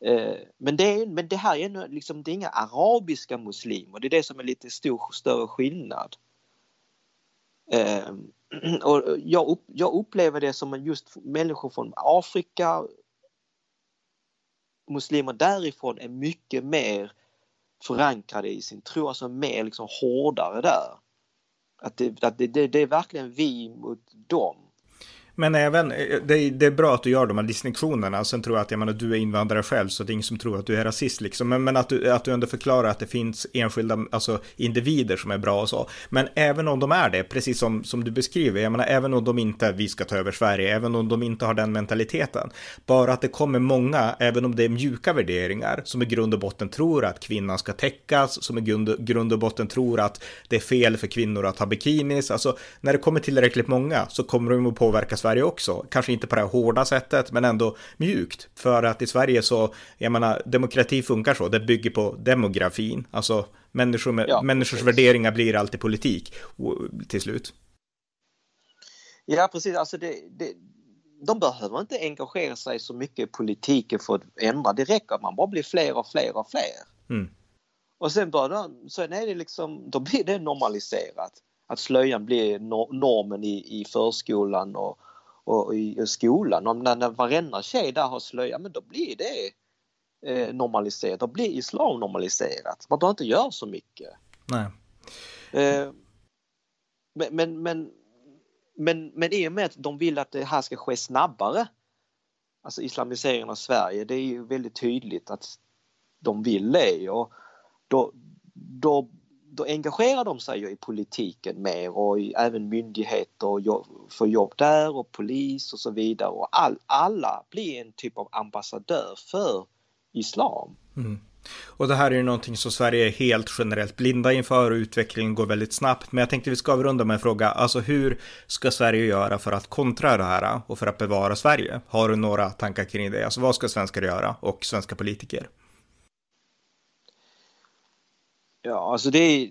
Eh, men, det är, men det här är ändå liksom, det är inga arabiska muslimer. Det är det som är lite stor, större skillnad. Eh, och jag, upp, jag upplever det som just människor från Afrika muslimer därifrån är mycket mer förankrade i sin tro, alltså mer liksom hårdare där. Att det, att det, det, det är verkligen vi mot dem. Men även, eh, det är, det är, bra att du gör de här distinktionerna. Sen tror jag att jag menar, du är invandrare själv, så det är ingen som tror att du är rasist liksom. Men, men att, du, att du ändå förklarar att det finns enskilda, alltså individer som är bra och så. Men även om de är det, precis som, som du beskriver, jag menar, även om de inte, vi ska ta över Sverige, även om de inte har den mentaliteten. Bara att det kommer många, även om det är mjuka värderingar, som i grund och botten tror att kvinnan ska täckas, som i grund, grund och botten tror att det är fel för kvinnor att ha bikinis. Alltså, när det kommer tillräckligt många så kommer de att påverkas Sverige också. Kanske inte på det här hårda sättet, men ändå mjukt. För att i Sverige så, jag menar, demokrati funkar så, det bygger på demografin. Alltså människor med, ja, människors precis. värderingar blir alltid politik till slut. Ja, precis. Alltså det, det, de behöver inte engagera sig så mycket i politiken för att ändra. Det räcker att man bara blir fler och fler och fler. Mm. Och sen, bara, sen är det liksom, då blir det normaliserat. Att slöjan blir normen i, i förskolan och, och i skolan. Om när, när varenda tjej där har slöja, men då blir det eh, normaliserat. Då blir islam normaliserat. Man behöver inte göra så mycket. Nej. Eh, men, men, men, men, men i och med att de vill att det här ska ske snabbare, alltså islamiseringen av Sverige, det är ju väldigt tydligt att de vill det. Och då, då då engagerar de sig ju i politiken mer och i, även myndigheter och jobb, får jobb där och polis och så vidare och all, alla blir en typ av ambassadör för islam. Mm. Och det här är ju någonting som Sverige är helt generellt blinda inför och utvecklingen går väldigt snabbt. Men jag tänkte vi ska avrunda med en fråga, alltså hur ska Sverige göra för att kontra det här och för att bevara Sverige? Har du några tankar kring det? Alltså vad ska svenskar göra och svenska politiker? Ja, alltså det är,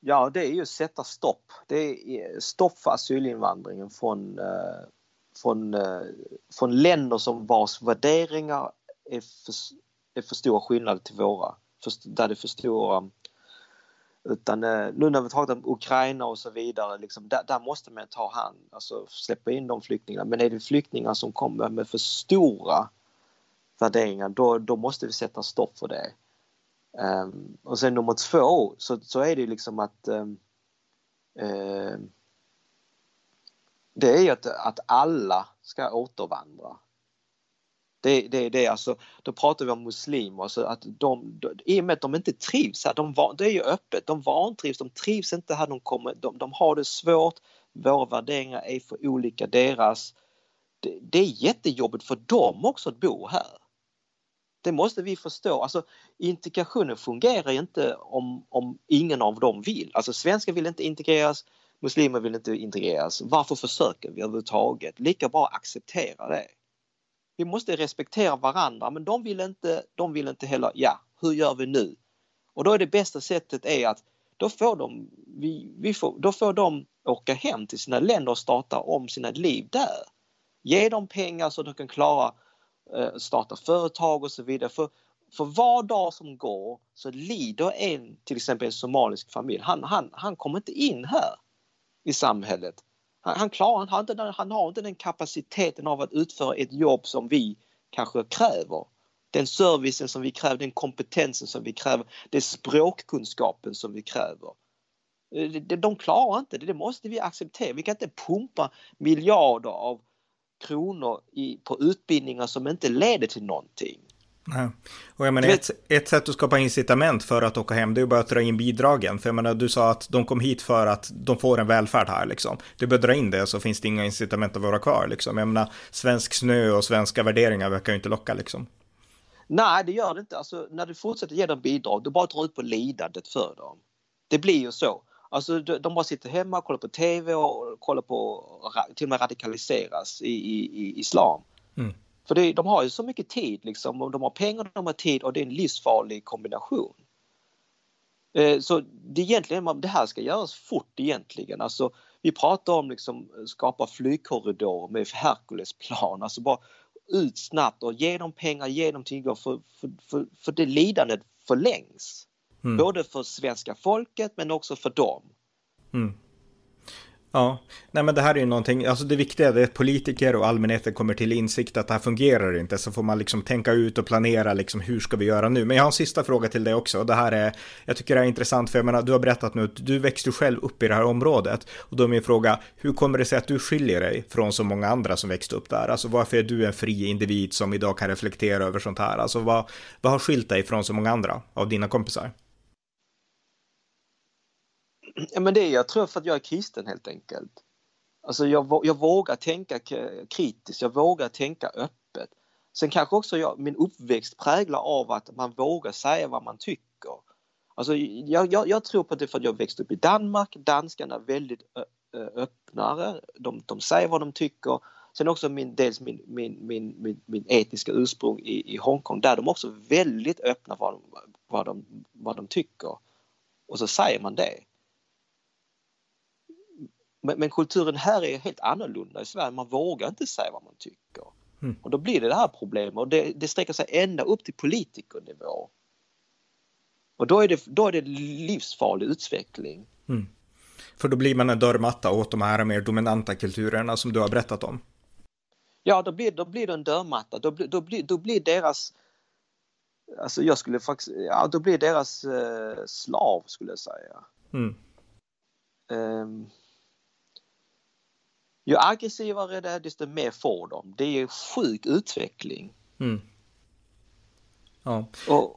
ja, det är ju att sätta stopp. Det är stopp för asylinvandringen från, eh, från, eh, från länder som vars värderingar är för, är för stora skillnader till våra. För, där det är för stora utan eh, nu när vi pratar om Ukraina och så vidare, liksom, där, där, måste man ta hand, alltså släppa in de flyktingarna. Men är det flyktingar som kommer med för stora värderingar, då, då måste vi sätta stopp för det. Um, och sen nummer två så, så är det ju liksom att um, uh, det är ju att, att alla ska återvandra. Det, det, det alltså, då pratar vi om muslimer, så att de, de, i och med att de inte trivs här, de, det är ju öppet, de vantrivs, de trivs inte här, de, kommer, de, de har det svårt, våra värderingar är för olika deras. Det, det är jättejobbigt för dem också att bo här. Det måste vi förstå. Alltså, integrationen fungerar inte om, om ingen av dem vill. Alltså svenskar vill inte integreras, muslimer vill inte integreras. Varför försöker vi överhuvudtaget? Lika bra acceptera det. Vi måste respektera varandra men de vill inte, de vill inte heller, ja, hur gör vi nu? Och då är det bästa sättet är att då får de, vi, vi får, då får de åka hem till sina länder och starta om sina liv där. Ge dem pengar så de kan klara Eh, starta företag och så vidare. För, för var dag som går så lider en, till exempel en somalisk familj. Han, han, han kommer inte in här i samhället. Han, han klarar han har, inte den, han har inte den kapaciteten av att utföra ett jobb som vi kanske kräver. Den servicen som vi kräver, den kompetensen som vi kräver, den språkkunskapen som vi kräver. Eh, de klarar inte det, det måste vi acceptera. Vi kan inte pumpa miljarder av kronor i, på utbildningar som inte leder till någonting. Nej. Och jag menar, ett, ett sätt att skapa incitament för att åka hem, det är bara att dra in bidragen. För jag menar, du sa att de kom hit för att de får en välfärd här liksom. Du bör dra in det så finns det inga incitament att vara kvar liksom. Jag menar, svensk snö och svenska värderingar verkar ju inte locka liksom. Nej, det gör det inte. Alltså, när du fortsätter ge dem bidrag, du bara drar ut på lidandet för dem. Det blir ju så. Alltså de bara sitter hemma, kollar på TV och kollar på, till och med radikaliseras i, i, i islam. Mm. För det, de har ju så mycket tid liksom, och de har pengar, de har tid och det är en livsfarlig kombination. Eh, så det egentligen, det här ska göras fort egentligen. Alltså, vi pratar om liksom skapa flygkorridorer med Herculesplan, alltså bara ut snabbt och ge dem pengar, ge dem tillgång för, för, för, för det lidandet förlängs. Mm. Både för svenska folket men också för dem. Mm. Ja, nej men det här är ju någonting, alltså det viktiga är att politiker och allmänheten kommer till insikt att det här fungerar inte, så får man liksom tänka ut och planera liksom hur ska vi göra nu. Men jag har en sista fråga till dig också, det här är, jag tycker det är intressant för jag menar, du har berättat nu att du växte själv upp i det här området och då är min fråga, hur kommer det sig att du skiljer dig från så många andra som växte upp där? Alltså varför är du en fri individ som idag kan reflektera över sånt här? Alltså vad, vad har skilt dig från så många andra av dina kompisar? Ja, men det är, jag tror för att jag är kristen helt enkelt. Alltså jag, jag vågar tänka kritiskt, jag vågar tänka öppet. Sen kanske också jag, min uppväxt präglar av att man vågar säga vad man tycker. Alltså jag, jag, jag tror på det för att jag växte upp i Danmark. Danskarna är väldigt öppnare. De, de säger vad de tycker. Sen också min, dels min, min, min, min, min etniska ursprung i, i Hongkong där de också väldigt öppna vad de, vad, de, vad de tycker. Och så säger man det. Men, men, kulturen här är helt annorlunda i Sverige. Man vågar inte säga vad man tycker. Mm. Och då blir det det här problemet och det, det sträcker sig ända upp till politikernivå. Och då är det, då är det livsfarlig utveckling. Mm. För då blir man en dörrmatta åt de här mer dominanta kulturerna som du har berättat om. Ja, då blir, då blir det en dörrmatta. Då, då, blir, då blir deras Alltså jag skulle faktiskt, ja då blir deras eh, slav skulle jag säga. Mm. Um, ju aggressivare det är desto mer får de. Det är sjuk utveckling. Mm. Ja. Och,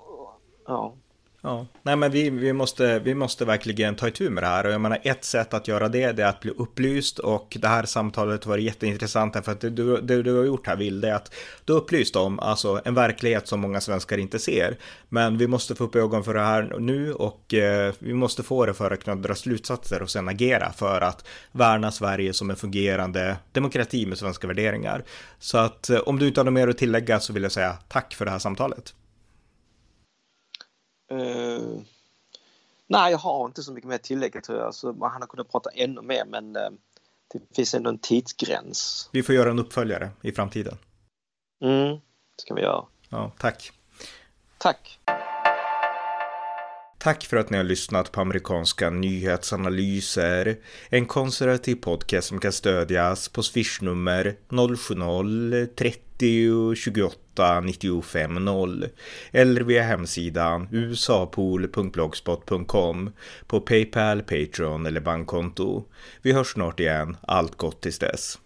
ja. Ja, nej men vi, vi, måste, vi måste verkligen ta itu med det här och jag menar ett sätt att göra det, det är att bli upplyst och det här samtalet var jätteintressant för att det du, det du har gjort här Vill, det är att du har upplyst om alltså en verklighet som många svenskar inte ser. Men vi måste få upp ögon för det här nu och eh, vi måste få det för att kunna dra slutsatser och sen agera för att värna Sverige som en fungerande demokrati med svenska värderingar. Så att eh, om du inte har något mer att tillägga så vill jag säga tack för det här samtalet. Uh, nej, jag har inte så mycket mer tillägg tror jag. Så man hade kunnat prata ännu mer men uh, det finns ändå en tidsgräns. Vi får göra en uppföljare i framtiden. Mm, det ska vi göra. Ja, tack. Tack. Tack för att ni har lyssnat på amerikanska nyhetsanalyser. En konservativ podcast som kan stödjas på swishnummer 070-30 28 95 0 eller via hemsidan usapool.blogspot.com på Paypal, Patreon eller bankkonto. Vi hörs snart igen. Allt gott tills dess.